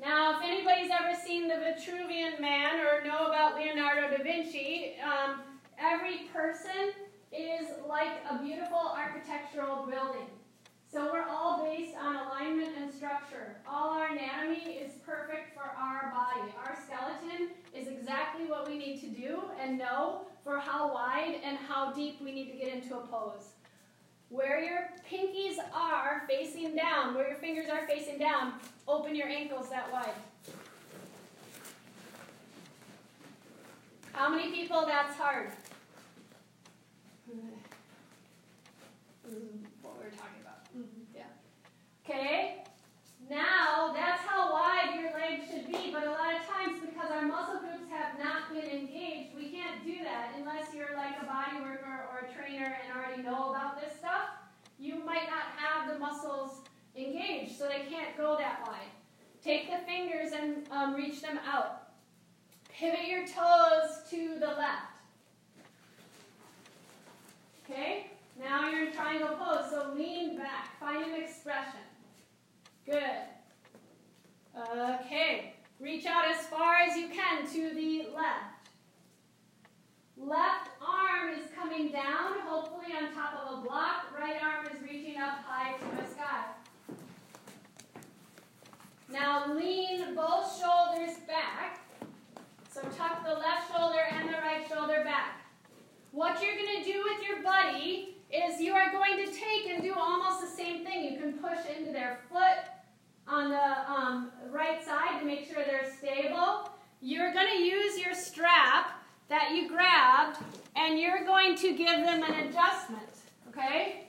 Now, if anybody's ever seen the Vitruvian Man or know about Leonardo da Vinci, um, every person is like a beautiful architectural building. So we're all based on alignment and structure. All our anatomy is perfect for our body. Our skeleton is exactly what we need to do and know for how wide and how deep we need to get into a pose. Where your pinkies are facing down, where your fingers are facing down, open your ankles that wide. How many people that's hard? Mm, what we're talking about. Mm-hmm. Yeah. Okay? Now, that's how wide your legs should be, but a lot of times, because our muscle groups have not been engaged, we can't do that unless you're like a body worker or a trainer and already know about this stuff. You might not have the muscles engaged, so they can't go that wide. Take the fingers and um, reach them out. Pivot your toes to the left. Okay? Now you're in triangle pose, so lean back. Find an expression. Good. Okay. Reach out as far as you can to the left. Left arm is coming down, hopefully on top of a block. Right arm is reaching up high to the sky. Now lean both shoulders back. So tuck the left shoulder and the right shoulder back. What you're going to do with your buddy is you are going to take and do almost the same thing. You can push into their foot on the um, right side to make sure they're stable. You're going to use your strap that you grabbed and you're going to give them an adjustment. Okay?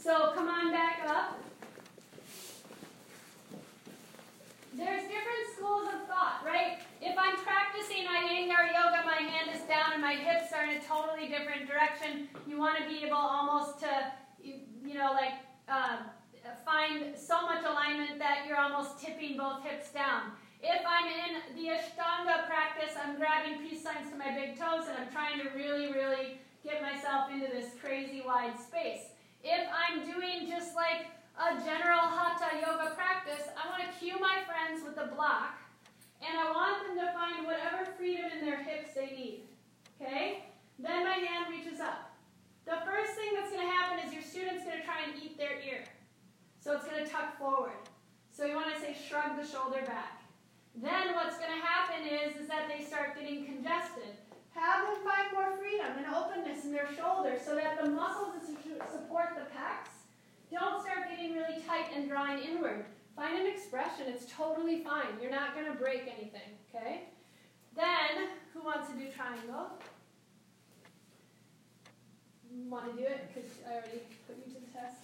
So come on back up. There's different schools of thought, right? If I'm practicing Iyengar yoga, my hand is down and my hips are in a totally different direction. You want to be able almost to, you, know, like uh, Uh, find so much alignment that you're almost tipping both hips down. If I'm in the Ashtanga practice, I'm grabbing peace signs to my big toes and I'm trying to really, really get myself into this crazy wide space. If I'm doing just like a general hatha yoga practice, I want to cue my friends with the block, and I want them to find whatever freedom in their hips they need. Okay? Then my hand reaches up. The first thing that's going to happen is your student's going to try and eat their ear. So it's going to tuck forward. So you want to say shrug the shoulder back. Then what's going to happen is, is that they start getting congested. Have them find more freedom and openness in their shoulders so that the muscles that support the pecs don't start getting really tight and drawing inward. Find an expression. It's totally fine. You're not going to break anything, okay? Then, who wants to do triangle? Want to do it? Because I already put you to the test.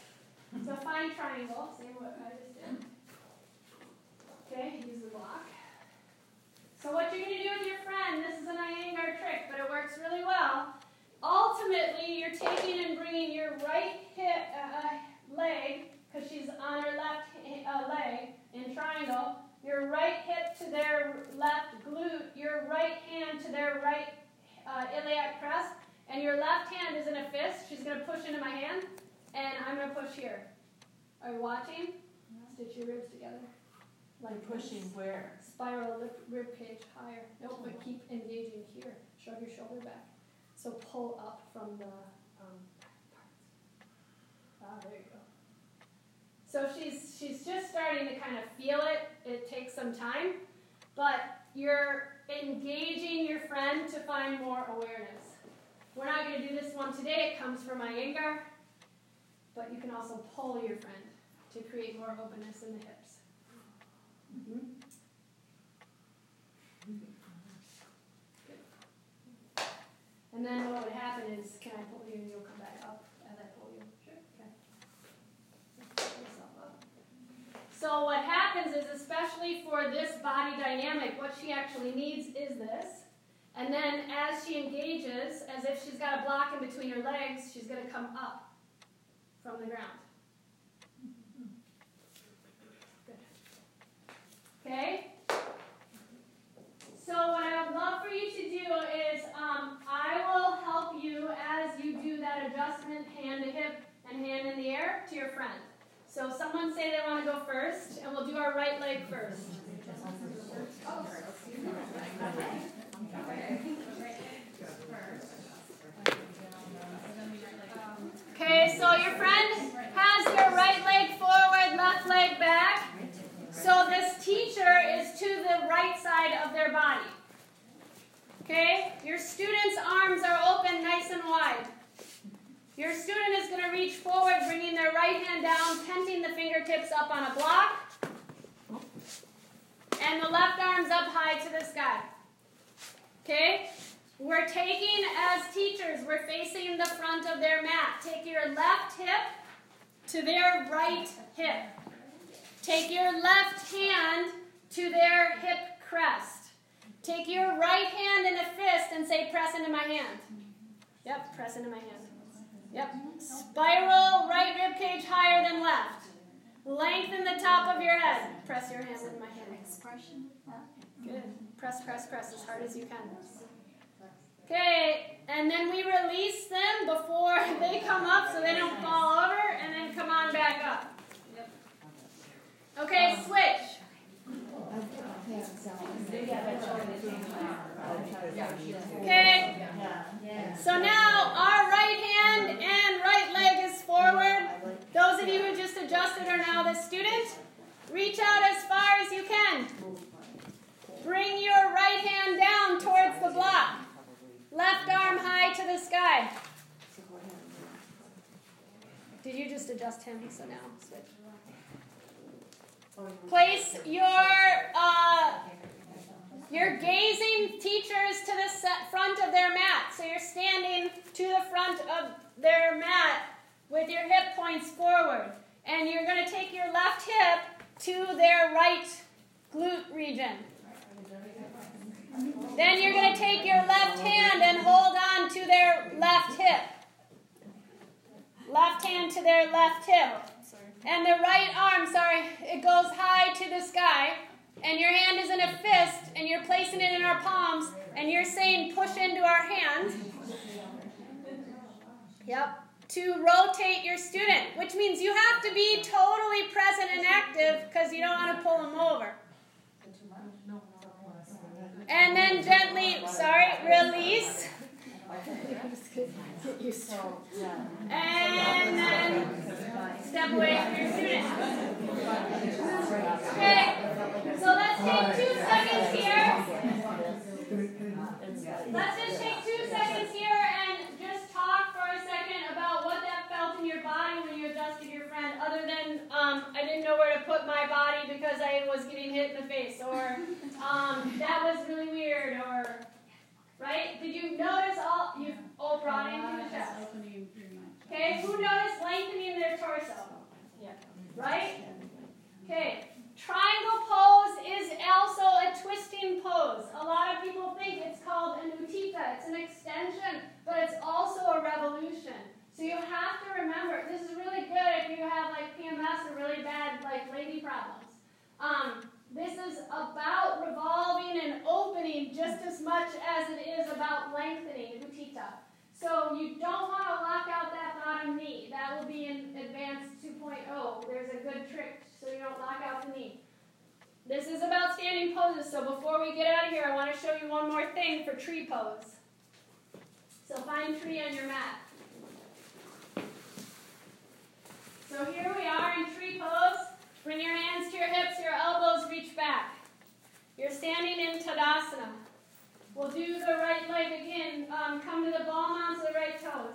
So find triangle. Same what I just did. Okay, use the block. So what you're going to do with your friend, this is an Iyengar trick, but it works really well. Ultimately, you're taking and bringing your right hip, uh, leg, because she's on her left uh, leg in triangle, your right hip to their left glute, your right hand to their right uh, iliac crest, and your left hand is in a fist. She's going to push into my hand, and I'm going to push here. Are you watching? Stitch your ribs together. Like Pushing where? spiral lip, rib cage higher. Nope, but keep engaging here. Shrug your shoulder back. So pull up from the um, parts. Ah, there you go. So she's she's just starting to kind of feel it. It takes some time, but you're engaging your friend to find more awareness. We're not going to do this one today. It comes from my Iyengar, but you can also pull your friend to create more openness in the hips. Mhm. And then what would happen is, can I pull you and you'll come back up as I pull you? Sure. Okay. Pull yourself up. So what happens is, especially for this body dynamic, what she actually needs is this. And then as she engages, as if she's got a block in between her legs, she's going to come up from the ground. Good. Okay? So what I would love for you to do is um, I will help you as you do that adjustment hand to hip and hand in the air to your friend. So someone say they want to go first, and we'll do our right leg first. Okay, so your friend has your right leg forward, left leg back. So this teacher is to the right side of their body. Okay? Your student's arms are open nice and wide. Your student is going to reach forward, bringing their right hand down, tenting the fingertips up on a block, and the left arm's up high to the sky. Okay? We're taking, as teachers, we're facing the front of their mat. Take your left hip to their right hip. Take your left hand to their hip crest. Take your right hand in a fist and say, press into my hand. Yep, press into my hand. Yep. Spiral right rib cage higher than left. Lengthen the top of your head. Press your hand into my hand. Expression. Good. Press, press, press as hard as you can. Okay, and then we release them before they come up so they don't fall over, and then come on back up. Okay, switch. Okay, so now our right hand and right leg is forward. Those of you who just adjusted are now the student. Reach out as far as you can. Bring your right hand down towards the block. Left arm high to the sky. Did you just adjust him? So now switch. Place your uh, your gazing teachers to the front of their mat. So you're standing to the front of their mat with your hip points forward. And you're going to take your left hip to their right glute region. Then you're going to take your left hand and hold on to their left hip. Left hand to their left hip. And the right arm, sorry, it goes high to the sky. And your hand is in a fist, and you're placing it in our palms, and you're saying push into our hand. Yep. To rotate your student, which means you have to be totally present and active because you don't want to pull them over. And then gently, sorry, release. And then step away from your student. Okay, so let's take two seconds here. Let's just take two seconds here and just talk for a second about what that felt in your body when you adjusted your friend, other than um, I didn't know where to put my body because I was getting hit in the face, or um, that was really weird, or right? Did you notice all you all brought into the chest? Opening pretty much. Okay, who noticed lengthening their torso? Yeah, right? Okay, triangle pose is also a twisting pose. A lot of people think it's called an utthita, it's an extension, but it's also a revolution. So you have to remember, this is really good if you have like PMS or really bad like lady problems. Um, this is about revolving and opening just as much as it is about lengthening, utthita. So you don't want to lock out that bottom knee. That will be in Advanced 2.0. There's a good trick so you don't lock out the knee. This is about standing poses, so before we get out of here, I want to show you one more thing for tree pose. So find tree on your mat. So here we are in tree pose. Bring your hands to your hips, your elbows reach back. You're standing in Tadasana. We'll do the right leg again. Um, come to the ball onto the right toes.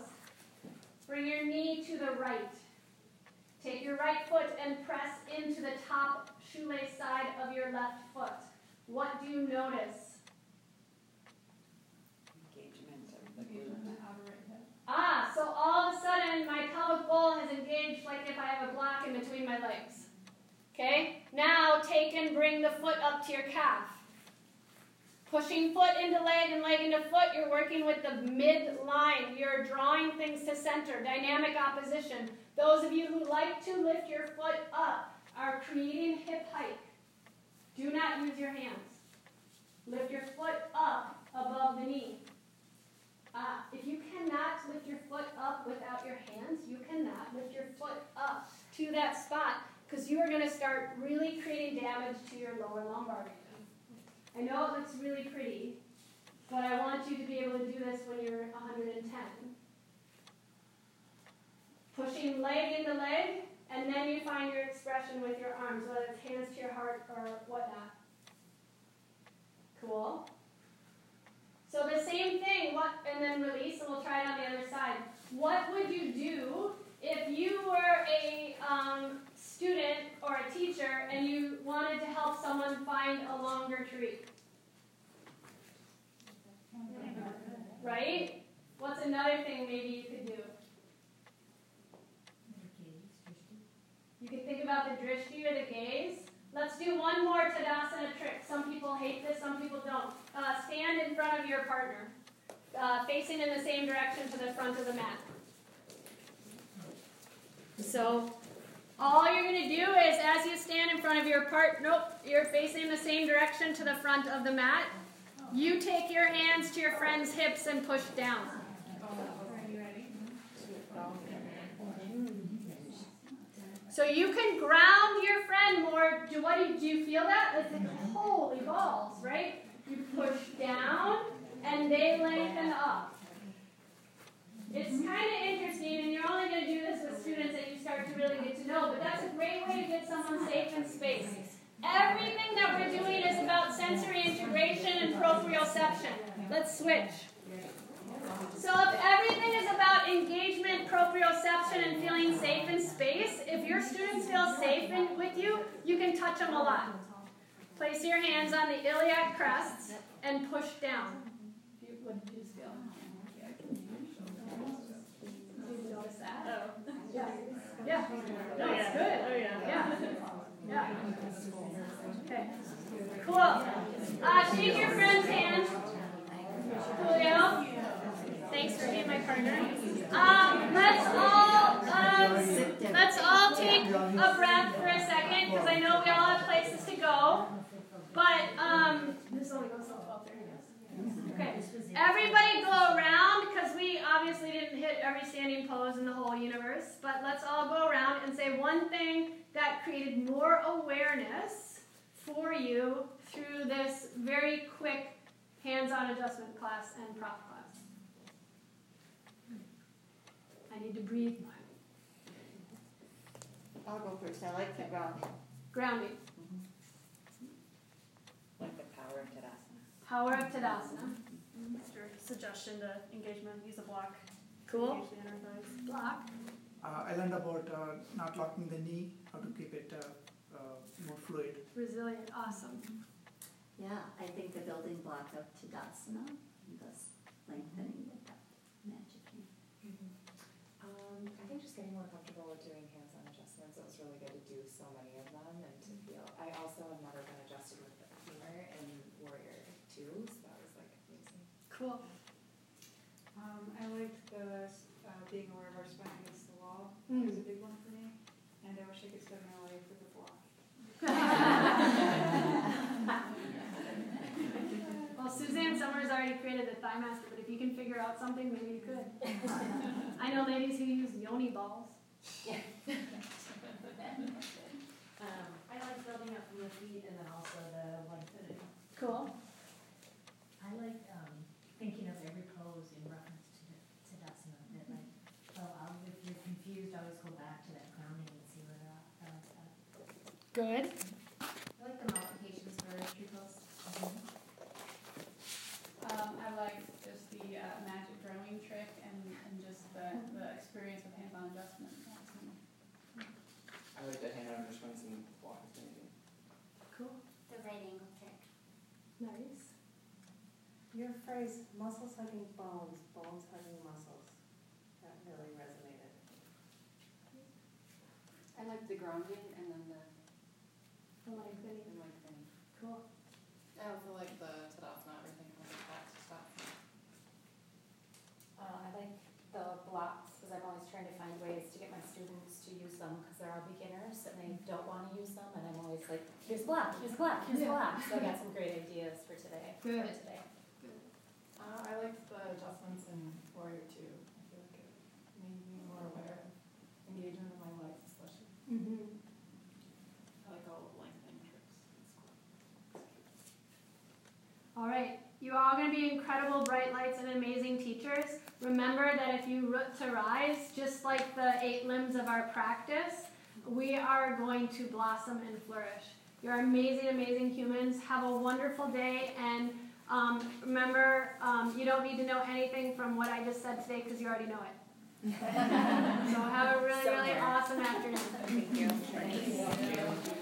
Bring your knee to the right. Take your right foot and press into the top shoelace side of your left foot. What do you notice? Engagement of the outer right hip. Ah, so all of a sudden my pelvic bowl has like if I have a block in between my legs. Okay? Now take and bring the foot up to your calf. Pushing foot into leg and leg into foot, you're working with the midline. You're drawing things to center, dynamic opposition. Those of you who like to lift your foot up are creating hip hike. Do not use your hands. Lift your foot up above the knee. Uh, if you cannot lift your foot up without your hands, you cannot lift your foot up to that spot because you are going to start really creating damage to your lower lumbar. I know it looks really pretty, but I want you to be able to do this when you're 110. Pushing leg into leg, and then you find your expression with your arms, whether it's hands to your heart or whatnot. Cool. So the same thing, what, and then release, and we'll try it on the other side. What would you do if you were a um, student or a teacher and you wanted to help someone find a longer tree? Right? What's another thing maybe you could do? You could think about the drishti or the gaze. Let's do one more Tadasana trick. Some people hate this, some people don't. Uh, stand in front of your partner, uh, facing in the same direction to the front of the mat. So, all you're going to do is as you stand in front of your part, nope, you're facing the same direction to the front of the mat. You take your hands to your friend's hips and push down. Are you ready? So you can ground your friend more. Do what do you, feel that? It's like holy balls, right? You push down and they lengthen up. It's kind of interesting, and you're only going to do this with students that you start to really get to know, but that's a great way to get someone safe in space. Everything that we're doing is about sensory integration and proprioception. Let's switch. So if everything is about engagement, proprioception, and feeling safe in space, if your students feel safe in, with you, you can touch them a lot. Place your hands on the iliac crests and push down. What did you feel? Did you notice that? Yeah. Yeah. No, it's good. Oh, yeah. Yeah. Yeah. Okay. Cool. Uh, shake your friend's hand. Julio. Thanks for being my partner. Um, let's all um, let's all take a breath for a second because I know we all have places to go. But um. Okay. Everybody go around because we obviously didn't hit every standing pose in the whole universe. But let's all go around and say one thing that created more awareness for you through this very quick hands-on adjustment class and prop class. I need to breathe more. I'll go first, I like the grounding. Grounding. Like the power of Tadasana. Power of Tadasana. Mr. Suggestion to engagement, use a block. Cool. Engage the inner thighs. Block. Uh, I learned about uh, not locking the knee, how to keep it uh, uh, more fluid. Resilient. Awesome. Yeah, I think the building block of Tadasana, thus lengthening with that magic knee. Um, I think just getting more comfortable with doing hands-on adjustments, it was really good to do so many of them and to feel, I also have never been adjusted with the femur in Warrior Two, so that was like amazing. Cool. Um, I liked the, uh, being aware of our spine against the wall. Mm. It was a big one for me. And I wish I could spend my life with a block. Well, Suzanne Somers already created the Thigh Master, but if you can figure out something, maybe you could. I know ladies who use yoni balls. Um, I like building up from the feet and then also the lengthening. Cool. I like um, thinking of every pose in reference to to Tadasana. That like, oh, I'll, if you're confused, I always go back to that grounding and see where they're at. I like that. Good. I like the modifications for tree pose. Um, I like just the uh, magic growing trick and, and just the, the experience with hands-on adjustment. That's me. I like the hand adjustments and block thinking. Cool. The right angle trick. Nice. Your phrase, muscles hugging bones, bones hugging muscles, that really resonated. I like the grounding and then the, The lengthening. the lengthening. Cool. I also like the Tadasana, everything comes back to stop. Uh, I like the blocks, because I'm always trying to find ways to get my students to use them, because they're all beginners and they don't wanna use them, and I'm always like, here's block, here's block, here's Yeah. block. So I got some great ideas for today. for today. Uh, I liked the adjustments in Warrior Two. I feel like it made me more aware of engagement in my life, especially. Mm-hmm. I like all the lengthening tricks. All right, you are all going to be incredible bright lights and amazing teachers. Remember that if you root to rise, just like the eight limbs of our practice, we are going to blossom and flourish. You're amazing, amazing humans. Have a wonderful day, and um, remember, um, you don't need to know anything from what I just said today because you already know it. so have a really, really awesome afternoon. Thank you. Thank you.